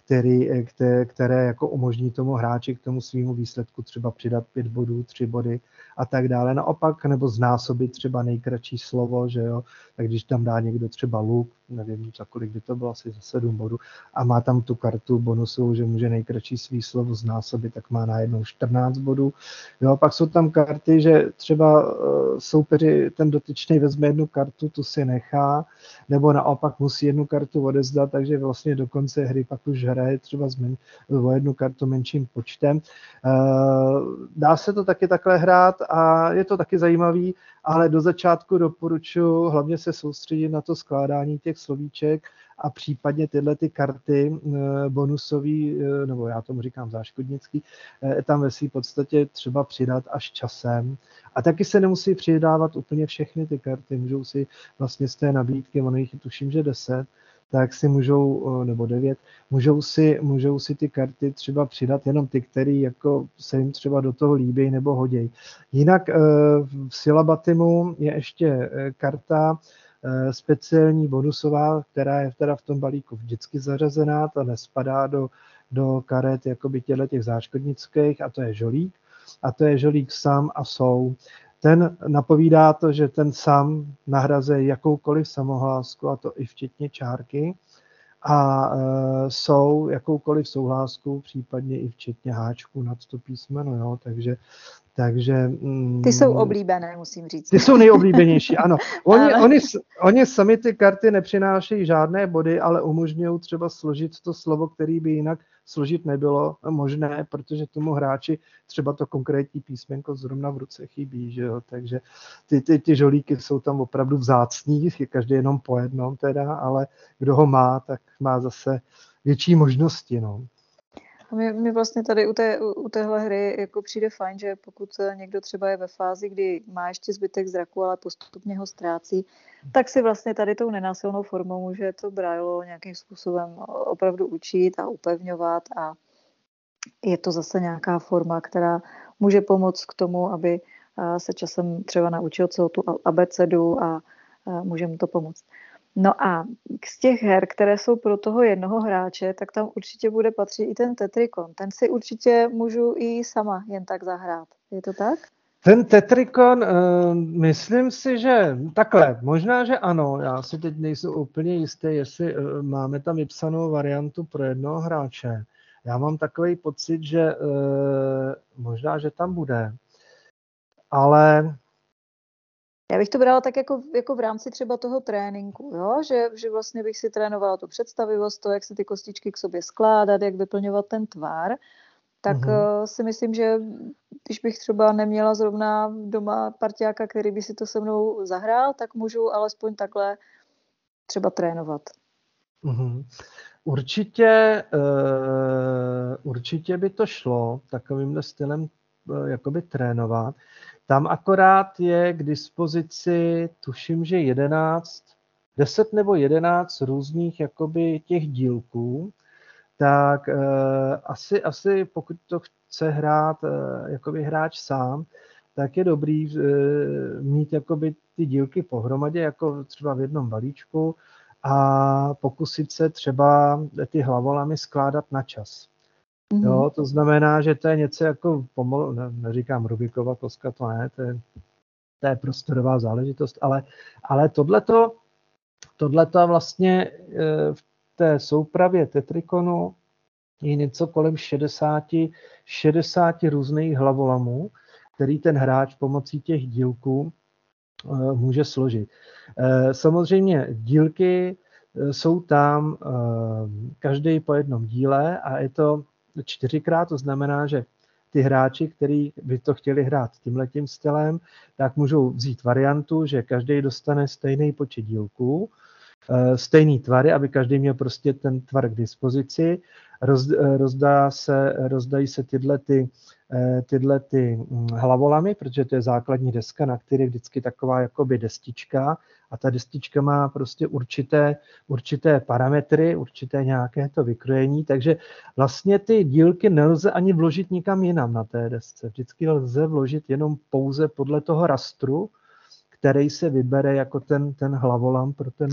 který, které, které jako umožní tomu hráči k tomu svýmu výsledku třeba přidat pět bodů, tři body a tak dále. Naopak, nebo znásobit třeba nejkratší slovo, že jo, tak když tam dá někdo třeba luk, nevím za kolik by to bylo, asi za sedm bodů, a má tam tu kartu bonusovou, že může nejkratší svý slovo znásobit, tak má najednou 14 bodů. Jo, pak jsou tam karty, že třeba eh, soupeři, ten dotyčný vezme jednu kartu, tu si nechá, nebo naopak musí jednu kartu odezdat, takže vlastně do konce hry pak už hraje třeba zmen, o jednu kartu menším počtem. Eh, dá se to taky takhle hrát a je to taky zajímavý, ale do začátku doporučuji hlavně se soustředit na to skládání těch slovíček a případně tyhle ty karty eh, bonusový, eh, nebo já tomu říkám záškodnický, eh, tam ve své podstatě třeba přidat až časem. A taky se nemusí přidávat úplně všechny ty karty, můžou si vlastně z té nabídky, ono jich tuším, že 10, tak si můžou, nebo devět, můžou si, můžou si ty karty třeba přidat jenom ty, které jako se jim třeba do toho líbí nebo hodějí. Jinak v Silabatimu je ještě karta speciální bonusová, která je teda v tom balíku vždycky zařazená, ta nespadá do, do karet jakoby těle těch záškodnických a to je žolík. A to je žolík sám a sou. Ten napovídá to, že ten sám nahrazuje jakoukoliv samohlásku, a to i včetně čárky, a e, jsou jakoukoliv souhlásku, případně i včetně háčku nad to písmeno, jo, takže takže, mm, ty jsou oblíbené, musím říct. Ty jsou nejoblíbenější, [laughs] ano. Oni, ale... oni, oni sami ty karty nepřinášejí žádné body, ale umožňují třeba složit to slovo, který by jinak složit nebylo možné, protože tomu hráči třeba to konkrétní písmenko zrovna v ruce chybí, že jo? takže ty, ty, ty žolíky jsou tam opravdu vzácní, je každý jenom po jednom teda, ale kdo ho má, tak má zase větší možnosti. No. A mi, mi vlastně tady u, té, u téhle hry jako přijde fajn, že pokud někdo třeba je ve fázi, kdy má ještě zbytek zraku, ale postupně ho ztrácí, tak si vlastně tady tou nenásilnou formou může to brajlo nějakým způsobem opravdu učit a upevňovat a je to zase nějaká forma, která může pomoct k tomu, aby se časem třeba naučil celou tu abecedu a může mu to pomoct. No a z těch her, které jsou pro toho jednoho hráče, tak tam určitě bude patřit i ten Tetrikon. Ten si určitě můžu i sama jen tak zahrát. Je to tak? Ten Tetrikon, uh, myslím si, že takhle, možná, že ano, já si teď nejsem úplně jistý, jestli uh, máme tam vypsanou variantu pro jednoho hráče. Já mám takový pocit, že uh, možná, že tam bude. Ale já bych to brala tak jako, jako v rámci třeba toho tréninku, jo? Že, že vlastně bych si trénovala tu představivost, to, jak se ty kostičky k sobě skládat, jak vyplňovat ten tvar, tak mm-hmm. si myslím, že když bych třeba neměla zrovna doma partiáka, který by si to se mnou zahrál, tak můžu alespoň takhle třeba trénovat. Mm-hmm. Určitě, uh, určitě by to šlo takovýmhle stylem uh, jakoby trénovat. Tam akorát je k dispozici, tuším, že 11, 10 nebo 11 různých jakoby těch dílků, tak uh, asi, asi pokud to chce hrát uh, jakoby hráč sám, tak je dobrý uh, mít jakoby ty dílky pohromadě, jako třeba v jednom balíčku a pokusit se třeba ty hlavolamy skládat na čas. Mm-hmm. Jo, to znamená, že to je něco jako pomalu, ne, neříkám Rubikova koska, to ne, to je, to je prostorová záležitost, ale, ale tohleto, tohleto vlastně e, v té soupravě Tetrikonu je něco kolem 60, 60 různých hlavolamů, který ten hráč pomocí těch dílků e, může složit. E, samozřejmě dílky jsou tam každý po jednom díle a je to čtyřikrát, to znamená, že ty hráči, kteří by to chtěli hrát tímhletím stylem, tak můžou vzít variantu, že každý dostane stejný počet dílků, stejný tvary, aby každý měl prostě ten tvar k dispozici. roz, rozdá se, rozdají se tyhle ty, tyhle ty hm, hlavolamy, protože to je základní deska, na které je vždycky taková jakoby destička a ta destička má prostě určité, určité parametry, určité nějaké to vykrojení, takže vlastně ty dílky nelze ani vložit nikam jinam na té desce. Vždycky lze vložit jenom pouze podle toho rastru, který se vybere jako ten, ten hlavolam pro ten,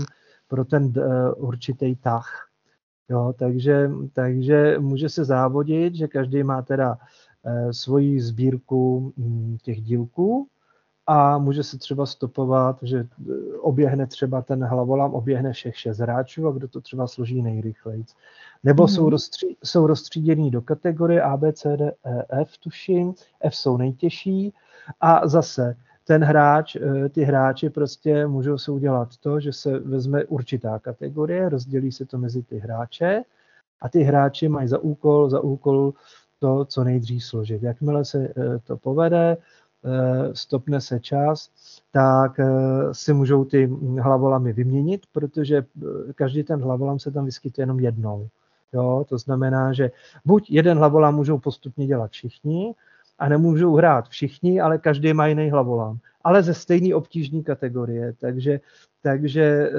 pro ten uh, určitý tah. Jo, takže, takže může se závodit, že každý má teda uh, svoji sbírku um, těch dílků a může se třeba stopovat, že eh, oběhne třeba ten hlavolam, oběhne všech šest hráčů a kdo to třeba složí nejrychleji. Nebo mm-hmm. jsou, rozstří, jsou rozstříděný do kategorie A, B, C, D, E, F, tuším. F jsou nejtěžší a zase ten hráč, eh, ty hráči prostě můžou se udělat to, že se vezme určitá kategorie, rozdělí se to mezi ty hráče a ty hráči mají za úkol, za úkol to, co nejdřív složit. Jakmile se eh, to povede, eh, stopne se čas, tak si můžou ty hlavolamy vyměnit, protože každý ten hlavolam se tam vyskytuje jenom jednou. Jo, to znamená, že buď jeden hlavolam můžou postupně dělat všichni, a nemůžou hrát všichni, ale každý má jiný hlavolám. Ale ze stejné obtížní kategorie, takže, takže eh,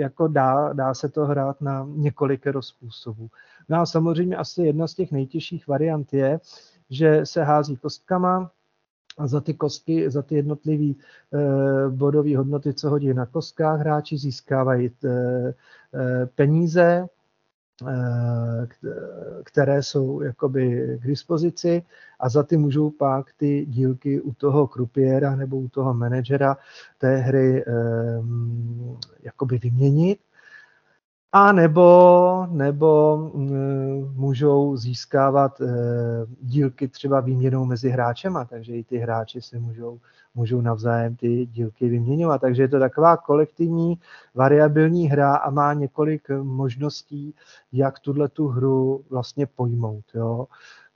jako dá, dá se to hrát na několik způsobů. No a samozřejmě asi jedna z těch nejtěžších variant je, že se hází kostkama, a za ty kostky, za ty jednotlivé e, bodové hodnoty, co hodí na kostkách, hráči získávají e, e, peníze, Eh, které jsou jakoby k dispozici a za ty můžou pak ty dílky u toho krupiéra nebo u toho manažera té hry eh, jakoby vyměnit. A nebo, nebo mm, můžou získávat dílky třeba výměnou mezi hráčema, takže i ty hráči si můžou můžou navzájem ty dílky vyměňovat. Takže je to taková kolektivní variabilní hra a má několik možností, jak tuhle tu hru vlastně pojmout. Jo?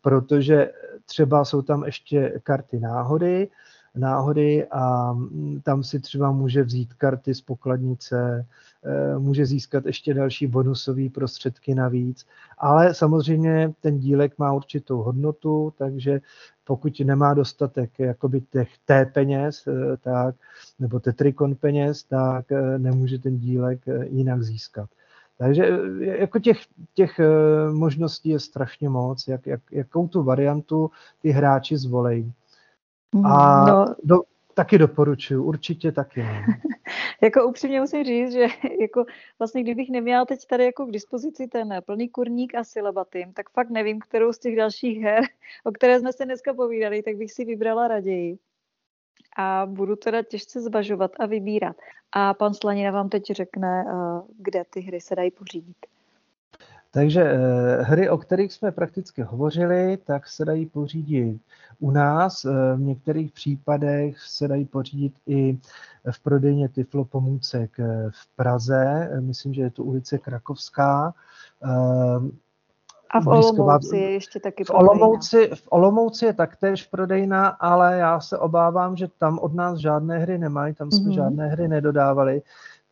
Protože třeba jsou tam ještě karty náhody, náhody a tam si třeba může vzít karty z pokladnice, eh, může získat ještě další bonusové prostředky navíc, ale samozřejmě ten dílek má určitou hodnotu, takže pokud nemá dostatek jakoby těch té peněz, eh, tak, nebo tetrikon peněz, tak eh, nemůže ten dílek jinak získat. Takže jako těch, těch možností je strašně moc, jak, jak, jakou tu variantu ty hráči zvolejí. Mhm, a no. do, taky doporučuji, určitě taky. No. [laughs] jako upřímně musím říct, že [laughs] jako vlastně kdybych neměla teď tady jako k dispozici ten plný kurník a silabatým, tak fakt nevím, kterou z těch dalších her, [laughs] o které jsme se dneska povídali, tak bych si vybrala raději. A budu teda těžce zvažovat a vybírat. A pan Slanina vám teď řekne, eh, kde ty hry se dají pořídit. Takže eh, hry, o kterých jsme prakticky hovořili, tak se dají pořídit u nás. Eh, v některých případech se dají pořídit i v prodejně Tiflo pomůcek eh, v Praze. Myslím, že je to ulice Krakovská. A v Olomouci je ještě taky v Olomouci, v Olomouci je taktéž prodejna, ale já se obávám, že tam od nás žádné hry nemají, tam jsme mm-hmm. žádné hry nedodávali.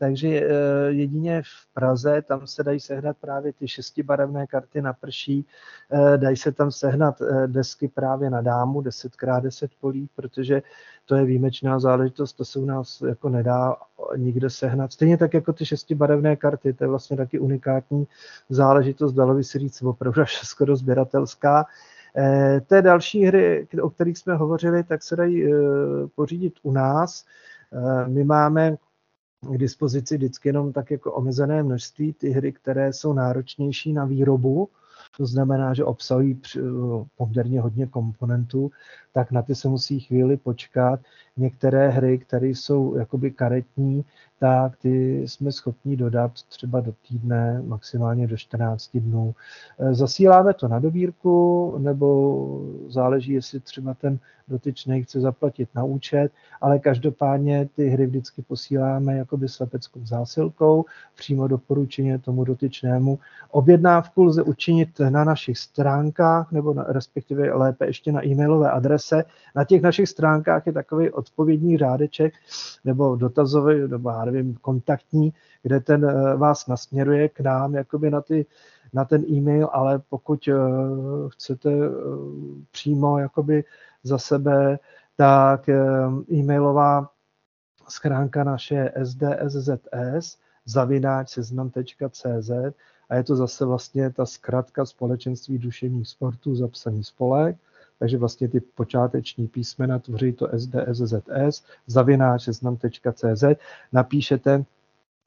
Takže eh, jedině v Praze tam se dají sehnat právě ty šestibarevné karty na prší, eh, dají se tam sehnat eh, desky právě na dámu, 10x10 polí, protože to je výjimečná záležitost, to se u nás jako nedá nikde sehnat. Stejně tak jako ty šestibarevné karty, to je vlastně taky unikátní záležitost, dalo by si říct opravdu až skoro sběratelská. Té další hry, o kterých jsme hovořili, tak se dají pořídit u nás. My máme k dispozici vždycky jenom tak jako omezené množství ty hry, které jsou náročnější na výrobu, to znamená, že obsahují poměrně hodně komponentů, tak na ty se musí chvíli počkat. Některé hry, které jsou jakoby karetní, tak ty jsme schopni dodat třeba do týdne, maximálně do 14 dnů. E, zasíláme to na dobírku, nebo záleží, jestli třeba ten dotyčný chce zaplatit na účet, ale každopádně ty hry vždycky posíláme jakoby slepeckou zásilkou, přímo doporučeně tomu dotyčnému. Objednávku lze učinit na našich stránkách, nebo na, respektive lépe ještě na e-mailové adrese. Na těch našich stránkách je takový odpovědní řádeček, nebo dotazový, nebo já nevím, kontaktní, kde ten eh, vás nasměruje k nám, jakoby na ty na ten e-mail, ale pokud chcete přímo jakoby za sebe, tak e-mailová schránka naše je sdszs zavináč seznam.cz a je to zase vlastně ta zkratka společenství duševních sportů zapsaný spolek, takže vlastně ty počáteční písmena tvoří to SDSZS, zavináč seznam.cz, napíšete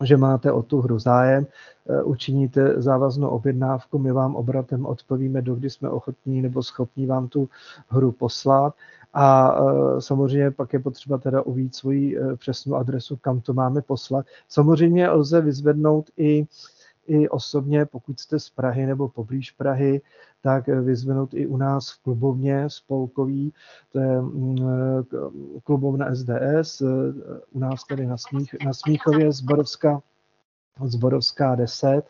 že máte o tu hru zájem, eh, učiníte závaznou objednávku, my vám obratem odpovíme, dokdy jsme ochotní nebo schopní vám tu hru poslat a eh, samozřejmě pak je potřeba teda uvít svoji eh, přesnou adresu, kam to máme poslat. Samozřejmě lze vyzvednout i i osobně, pokud jste z Prahy nebo poblíž Prahy, tak vyzvenout i u nás v klubovně spolkový, to je mm, klubovna SDS, u nás tady na, Smích, na Smíchově Zborovská, Zborovská 10,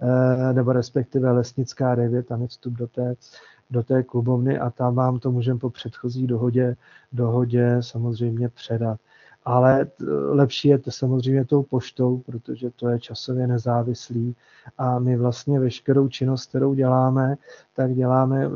eh, nebo respektive Lesnická 9, tam je vstup do té, do té klubovny a tam vám to můžeme po předchozí dohodě, dohodě samozřejmě předat ale lepší je to samozřejmě tou poštou, protože to je časově nezávislý. A my vlastně veškerou činnost, kterou děláme, tak děláme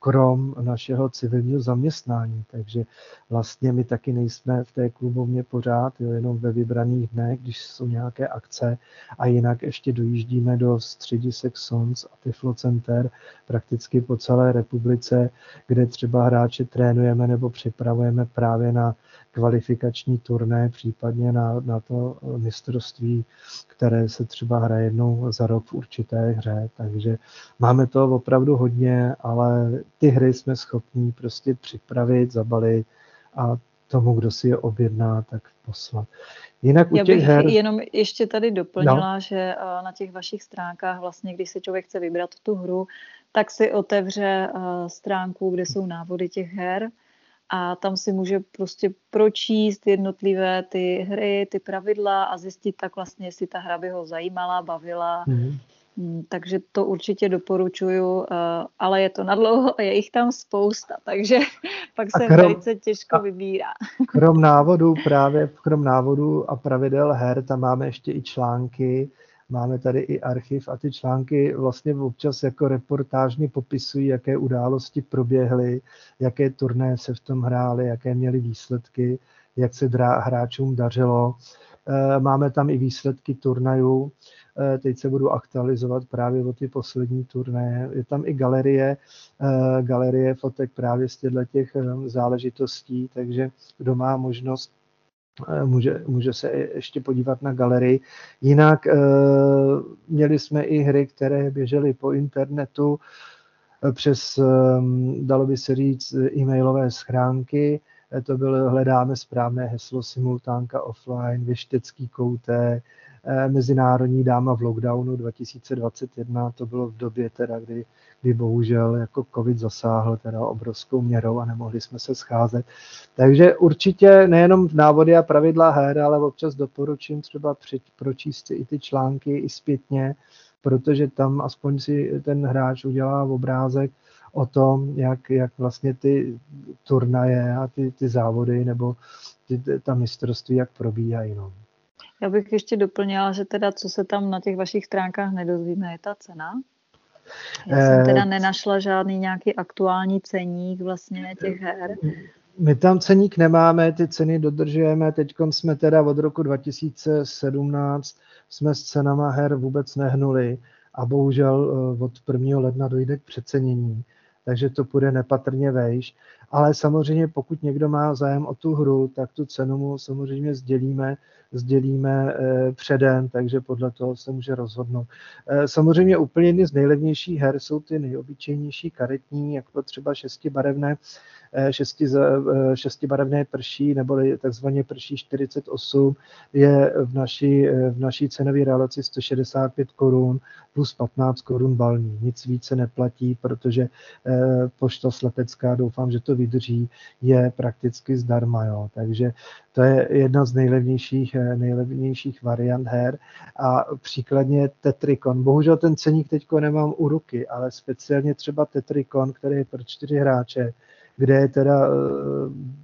krom našeho civilního zaměstnání, takže vlastně my taky nejsme v té klubovně pořád, jo, jenom ve vybraných dnech, když jsou nějaké akce. A jinak ještě dojíždíme do středisek SONS a Tiflo Center prakticky po celé republice, kde třeba hráče trénujeme nebo připravujeme právě na kvalifikační turné, případně na, na to mistrovství, které se třeba hraje jednou za rok v určité hře. Takže máme to opravdu hodně, ale ty hry jsme schopní prostě připravit, zabalit a tomu, kdo si je objedná, tak poslat. Jinak u Já bych her... jenom ještě tady doplnila, no. že eh, na těch vašich stránkách vlastně, když se člověk chce vybrat tu hru, tak si otevře eh, stránku, kde jsou návody těch her a tam si může prostě pročíst jednotlivé ty hry, ty pravidla a zjistit tak vlastně, jestli ta hra by ho zajímala, bavila. Mm-hmm. Takže to určitě doporučuju, eh, ale je to nadlouho a je jich tam spousta, [laughs] takže pak se krom, velice těžko vybírá. Krom návodu právě, krom návodu a pravidel her, tam máme ještě i články, Máme tady i archiv a ty články vlastně občas jako reportážně popisují, jaké události proběhly, jaké turné se v tom hrály, jaké měly výsledky, jak se hráčům dařilo. Eh, máme tam i výsledky turnajů. Eh, teď se budu aktualizovat právě o ty poslední turné. Je tam i galerie, eh, galerie fotek právě z těchto těch záležitostí, takže kdo má možnost může, může se ještě podívat na galerii. Jinak e, měli jsme i hry, které běžely po internetu eh, přes, e, dalo by se říct, e-mailové schránky. E, to bylo hledáme správné heslo simultánka offline, věštecký koutek, Eh, Mezinárodní dáma v lockdownu 2021, to bylo v době teda, kdy, kdy bohužel jako covid zasáhl teda obrovskou měrou a nemohli jsme se scházet. Takže určitě nejenom v návody a pravidla her, ale občas doporučím třeba při, pročíst i ty články i zpětně, protože tam aspoň si ten hráč udělá obrázek o tom, jak, jak vlastně ty turnaje a ty, ty závody nebo ty, ta mistrovství, jak probíhají. No. Já bych ještě doplnila, že teda co se tam na těch vašich stránkách nedozvíme, je ta cena. Já jsem eh, teda nenašla žádný nějaký aktuální ceník vlastně těch her. My tam ceník nemáme, ty ceny dodržujeme. Teď jsme teda od roku 2017 jsme s cenama her vůbec nehnuli a bohužel eh, od 1. ledna dojde k přecenění takže to půjde nepatrně vejš. Ale samozřejmě, pokud někdo má zájem o tu hru, tak tu cenu mu samozřejmě sdělíme, sdělíme eh, předem, takže podle toho se může rozhodnout. Eh, samozřejmě úplně jedny z nejlevnějších her jsou ty nejobyčejnější karetní, jako třeba šestibarevné Eh, šesti, šestibarevné prší, nebo takzvaně prší 48, je v naší, v naší cenové relaci 165 korun plus 15 korun balní. Nic více neplatí, protože pošta slepecká, doufám, že to vydrží, je prakticky zdarma. Jo. Takže to je jedna z nejlevnějších, nejlevnějších variant her. A příkladně Tetrikon. Bohužel ten ceník teď nemám u ruky, ale speciálně třeba Tetrikon, který je pro čtyři hráče, kde je teda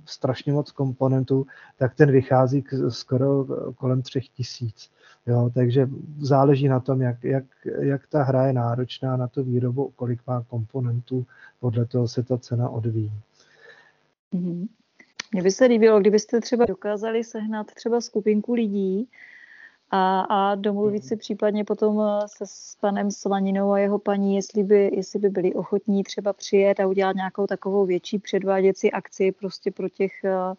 strašně moc komponentů, tak ten vychází skoro kolem třech tisíc. Jo, takže záleží na tom, jak, jak, jak ta hra je náročná na tu výrobu, kolik má komponentů, podle toho se ta cena odvíjí. Mm-hmm. Mně by se líbilo, kdybyste třeba dokázali sehnat třeba skupinku lidí a, a domluvit si případně potom se s panem Slaninou a jeho paní, jestli by, jestli by byli ochotní třeba přijet a udělat nějakou takovou větší předváděcí akci prostě pro těch uh,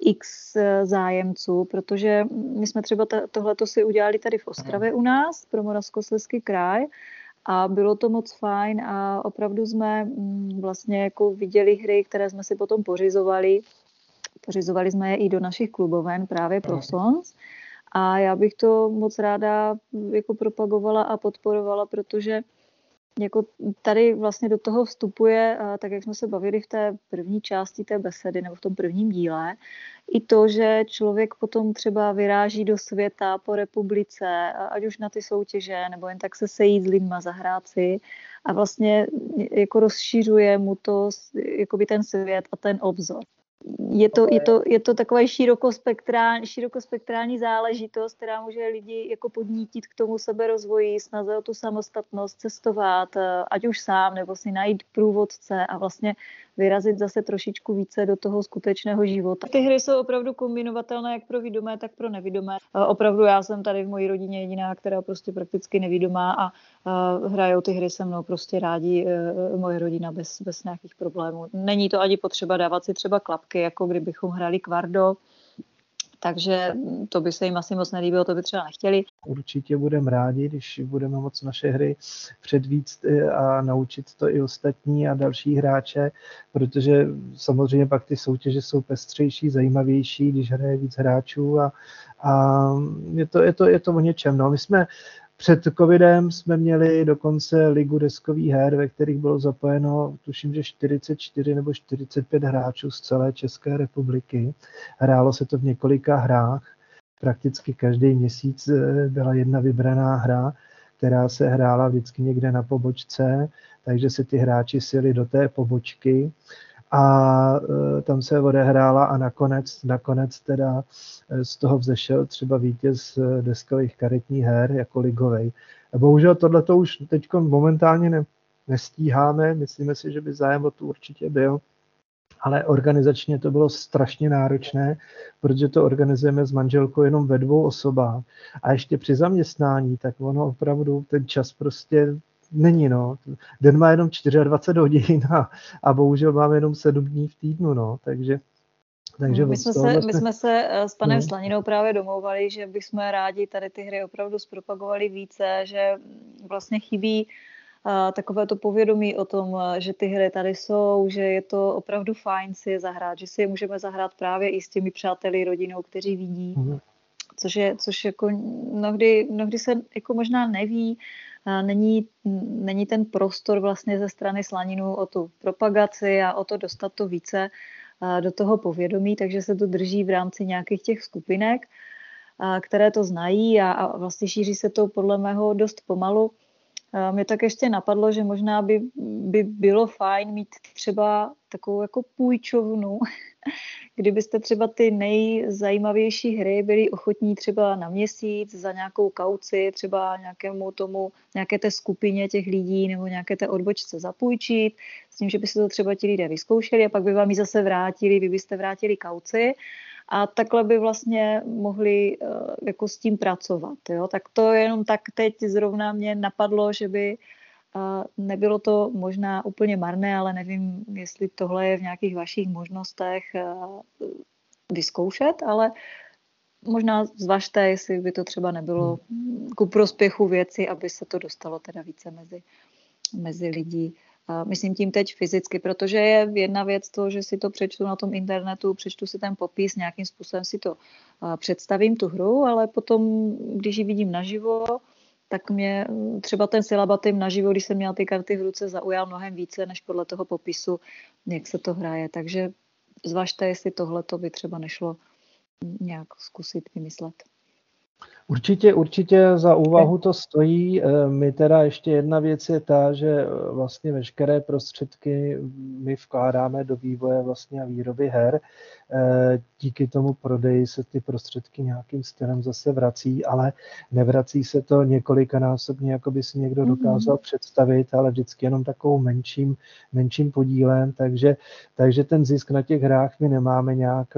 x eh, zájemců, protože my jsme třeba tohleto si udělali tady v Ostravě u nás, pro Moravskoslezský kraj, a bylo to moc fajn a opravdu jsme mm, vlastně jako viděli hry, které jsme si potom pořizovali. Pořizovali jsme je i do našich kluboven právě pro Sons. A já bych to moc ráda jako propagovala a podporovala, protože jako tady vlastně do toho vstupuje, tak jak jsme se bavili v té první části té besedy nebo v tom prvním díle, i to, že člověk potom třeba vyráží do světa po republice, ať už na ty soutěže, nebo jen tak se sejít s lidma, zahrát si. A vlastně jako rozšířuje mu to jakoby ten svět a ten obzor je to, je to, je to taková širokospektrální, širokospektrální záležitost, která může lidi jako podnítit k tomu seberozvoji, snaze o tu samostatnost, cestovat, eh, ať už sám, nebo si najít průvodce a vlastně vyrazit zase trošičku více do toho skutečného života. Ty hry jsou opravdu kombinovatelné jak pro vidomé, tak pro nevidomé. Opravdu já jsem tady v mojí rodině jediná, která prostě prakticky nevidomá a hrajou ty hry se mnou prostě rádi e, moje rodina bez, bez nějakých problémů. Není to ani potřeba dávat si třeba klapky, jako kdybychom hráli kvardo, takže to by se jim asi moc nelíbilo, to by třeba nechtěli. Určitě budeme rádi, když budeme moc naše hry předvíct e, a naučit to i ostatní a další hráče, protože samozřejmě pak ty soutěže jsou pestřejší, zajímavější, když hraje víc hráčů a, a je, to, je, to, je to o něčem. No, my jsme před covidem jsme měli dokonce ligu deskových her, ve kterých bylo zapojeno, tuším, že 44 nebo 45 hráčů z celé České republiky. Hrálo se to v několika hrách. Prakticky každý měsíc eh, byla jedna vybraná hra, která se hrála vždycky někde na pobočce, takže se ty hráči sjeli do té pobočky a e, tam se odehrála a nakonec, nakonec teda e, z toho vzešel třeba vítěz e, deskových karetních her jako ligovej. Bohužel tohle to už teď momentálně ne, nestíháme, myslíme si, že by zájem o to určitě byl, ale organizačně to bylo strašně náročné, protože to organizujeme s manželkou jenom ve dvou osobách. A ještě při zaměstnání, tak ono opravdu ten čas prostě není, no. Den má jenom 24 hodin a, a bohužel máme jenom 7 dní v týdnu, no, takže takže my, jsme se, vlastně... my jsme se eh, s panem no. Slaninou právě domlouvali, že bychom rádi tady ty hry opravdu zpropagovali více, že vlastně chybí uh, takové to povědomí o tom, eh, že ty hry tady jsou, že je to opravdu fajn si je zahrát, že si je můžeme zahrát právě i s těmi přáteli, rodinou, kteří vidí, mm. což, je, což jako mnohdy, mnohdy se jako možná neví, není, není ten prostor vlastně ze strany slaninu o tu propagaci a o to dostat to více do toho povědomí, takže se to drží v rámci nějakých těch skupinek, které to znají a, a vlastně šíří se to podle mého dost pomalu. Mě tak ještě napadlo, že možná by, by bylo fajn mít třeba takovou jako půjčovnu, [laughs] kdybyste třeba ty nejzajímavější hry byli ochotní třeba na měsíc za nějakou kauci, třeba nějakému tomu, nějaké té skupině těch lidí nebo nějaké té odbočce zapůjčit, s tím, že by se to třeba ti lidé vyzkoušeli a pak by vám ji zase vrátili, vy byste vrátili kauci a takhle by vlastně mohli uh, jako s tím pracovat. Jo? Tak to jenom tak teď zrovna mě napadlo, že by uh, nebylo to možná úplně marné, ale nevím, jestli tohle je v nějakých vašich možnostech uh, vyzkoušet, ale možná zvažte, jestli by to třeba nebylo hmm. ku prospěchu věci, aby se to dostalo teda více mezi, mezi lidi myslím tím teď fyzicky, protože je jedna věc to, že si to přečtu na tom internetu, přečtu si ten popis, nějakým způsobem si to představím, tu hru, ale potom, když ji vidím naživo, tak mě třeba ten silabatým naživo, když jsem měla ty karty v ruce, zaujal mnohem více, než podle toho popisu, jak se to hraje. Takže zvažte, jestli tohle to by třeba nešlo nějak zkusit vymyslet. Určitě, určitě za úvahu to stojí. Eh, my teda ještě jedna věc je ta, že eh, vlastně veškeré prostředky my vkládáme do vývoje vlastně a výroby her. Eh, díky tomu prodeji se ty prostředky nějakým stylem zase vrací, ale nevrací se to několikanásobně, jako by si někdo mhm. dokázal mm-hmm. představit, ale vždycky jenom takovou menším, menším podílem, takže, takže ten zisk na těch hrách my nemáme nějak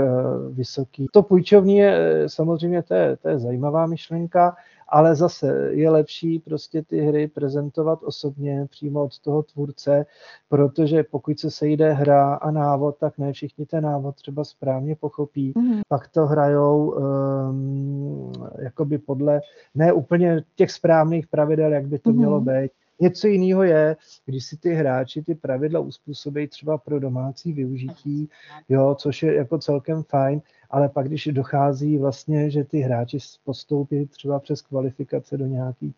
vysoký. To půjčovní je samozřejmě, to je, to je zajímavá myšlenka, ale zase je lepší prostě ty hry prezentovat osobně přímo od toho tvůrce, protože pokud se sejde hra a návod, tak ne všichni ten návod třeba správně pochopí. Mm-hmm. Pak to hrajou um, jakoby podle ne úplně těch správných pravidel, jak by to mm-hmm. mělo být. Něco jiného je, když si ty hráči ty pravidla uspůsobí třeba pro domácí využití, jo, což je jako celkem fajn, ale pak, když dochází vlastně, že ty hráči postoupí třeba přes kvalifikace do nějaký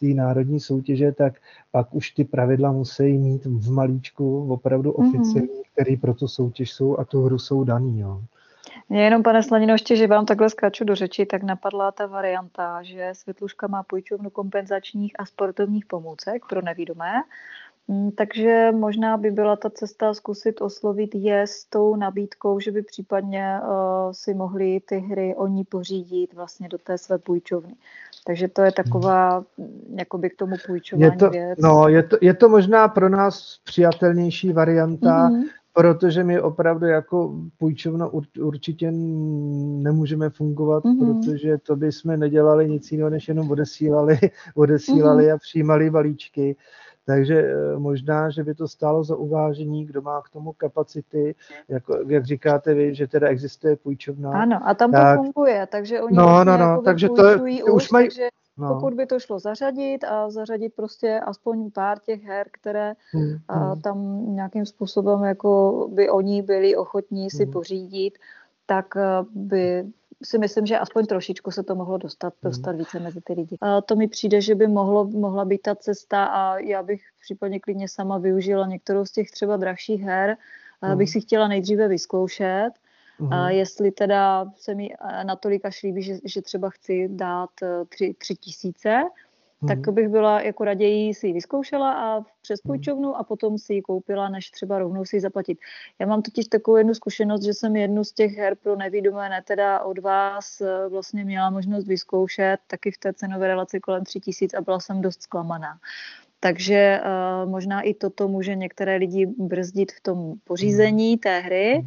té národní soutěže, tak pak už ty pravidla musí mít v malíčku opravdu mhm. oficiální, mm-hmm. který pro tu soutěž jsou a tu hru jsou daný. Jo. Mě jenom, pane Slanino, ještě, že vám takhle skáču do řeči, tak napadla ta varianta, že Světluška má půjčovnu kompenzačních a sportovních pomůcek pro nevídomé, mm, takže možná by byla ta cesta zkusit oslovit je s tou nabídkou, že by případně uh, si mohli ty hry oni pořídit vlastně do té své půjčovny. Takže to je taková, hmm. jakoby k tomu půjčování je to, věc. No, je to, je to možná pro nás přijatelnější varianta, mm-hmm protože my opravdu jako půjčovna určitě nemůžeme fungovat, mm-hmm. protože to by jsme nedělali nic jiného, než jenom odesílali, [laughs] odesílali mm-hmm. a přijímali balíčky. Takže eh, možná, že by to stálo za uvážení, kdo má k tomu kapacity, jako, jak říkáte vy, že teda existuje půjčovna. Ano, a tam tak, to funguje, takže oni no, no, no, takže to, už, už mají, takže No. Pokud by to šlo zařadit a zařadit prostě aspoň pár těch her, které hmm. a, hmm. tam nějakým způsobem jako by oni byli ochotní si hmm. pořídit, tak by si myslím, že aspoň trošičku se to mohlo dostat, hmm. dostat více mezi ty lidi. A to mi přijde, že by mohlo, mohla být ta cesta a já bych případně klidně sama využila některou z těch třeba drahších her, hmm. bych si chtěla nejdříve vyzkoušet A jestli teda se mi eh, natolik až líbí, že, že třeba chci dát eh, tři, tři tisíce, uhum. tak bych byla jako raději si ji vyzkoušela a přes půjčovnu a potom si ji koupila, než třeba rovnou si ji zaplatit. Já mám totiž takovou jednu zkušenost, že jsem jednu z těch her pro nevídomé ne teda od vás eh, vlastně měla možnost vyzkoušet taky v té cenové relaci kolem tři tisíc a byla jsem dost zklamaná. Takže uh, možná i toto může některé lidi brzdit v tom pořízení té hry.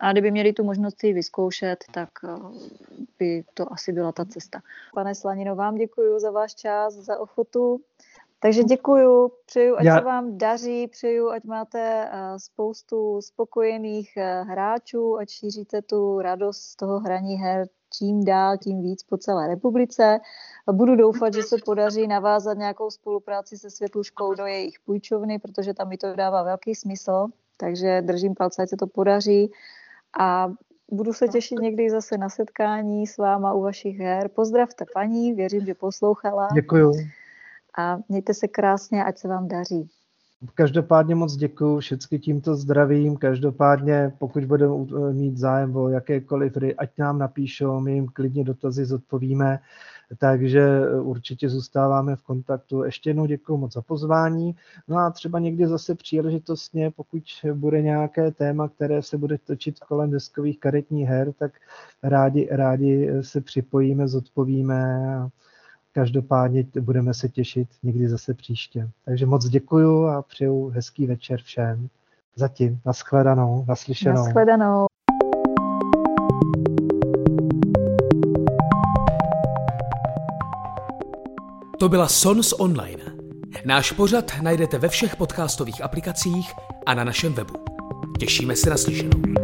A kdyby měli tu možnost si vyzkoušet, tak eh, by to asi byla ta cesta. Pane Slanino, vám děkuji za váš čas, za ochotu. Takže děkuju, přeju, ať Já... se vám daří, přeju, ať máte eh, spoustu spokojených eh, hráčů, ať šíříte tu radost z toho hraní her čím dál, tím víc po celé republice. Budu doufat, že se podaří navázat nějakou spolupráci se Světluškou do jejich půjčovny, protože tam mi to dává velký smysl, takže držím palce, ať se to podaří a budu se těšit někdy zase na setkání s váma u vašich her. Pozdravte paní, věřím, že poslouchala. Děkuju. A mějte se krásně, ať se vám daří. Každopádně moc děkuji, všechny tímto zdravím. Každopádně, pokud budeme mít zájem o jakékoliv hry, ať nám napíšou, my jim klidně dotazy zodpovíme takže určitě zůstáváme v kontaktu. Ještě jednou děkuji moc za pozvání. No a třeba někdy zase příležitostně, pokud bude nějaké téma, které se bude točit kolem deskových karetních her, tak rádi, rádi se připojíme, zodpovíme a každopádně budeme se těšit někdy zase příště. Takže moc děkuju a přeju hezký večer všem. Zatím, nashledanou, naslyšenou. Nashledanou. To byla Sons Online. Náš pořad najdete ve všech podcastových aplikacích a na našem webu. Těšíme se na slyšenou.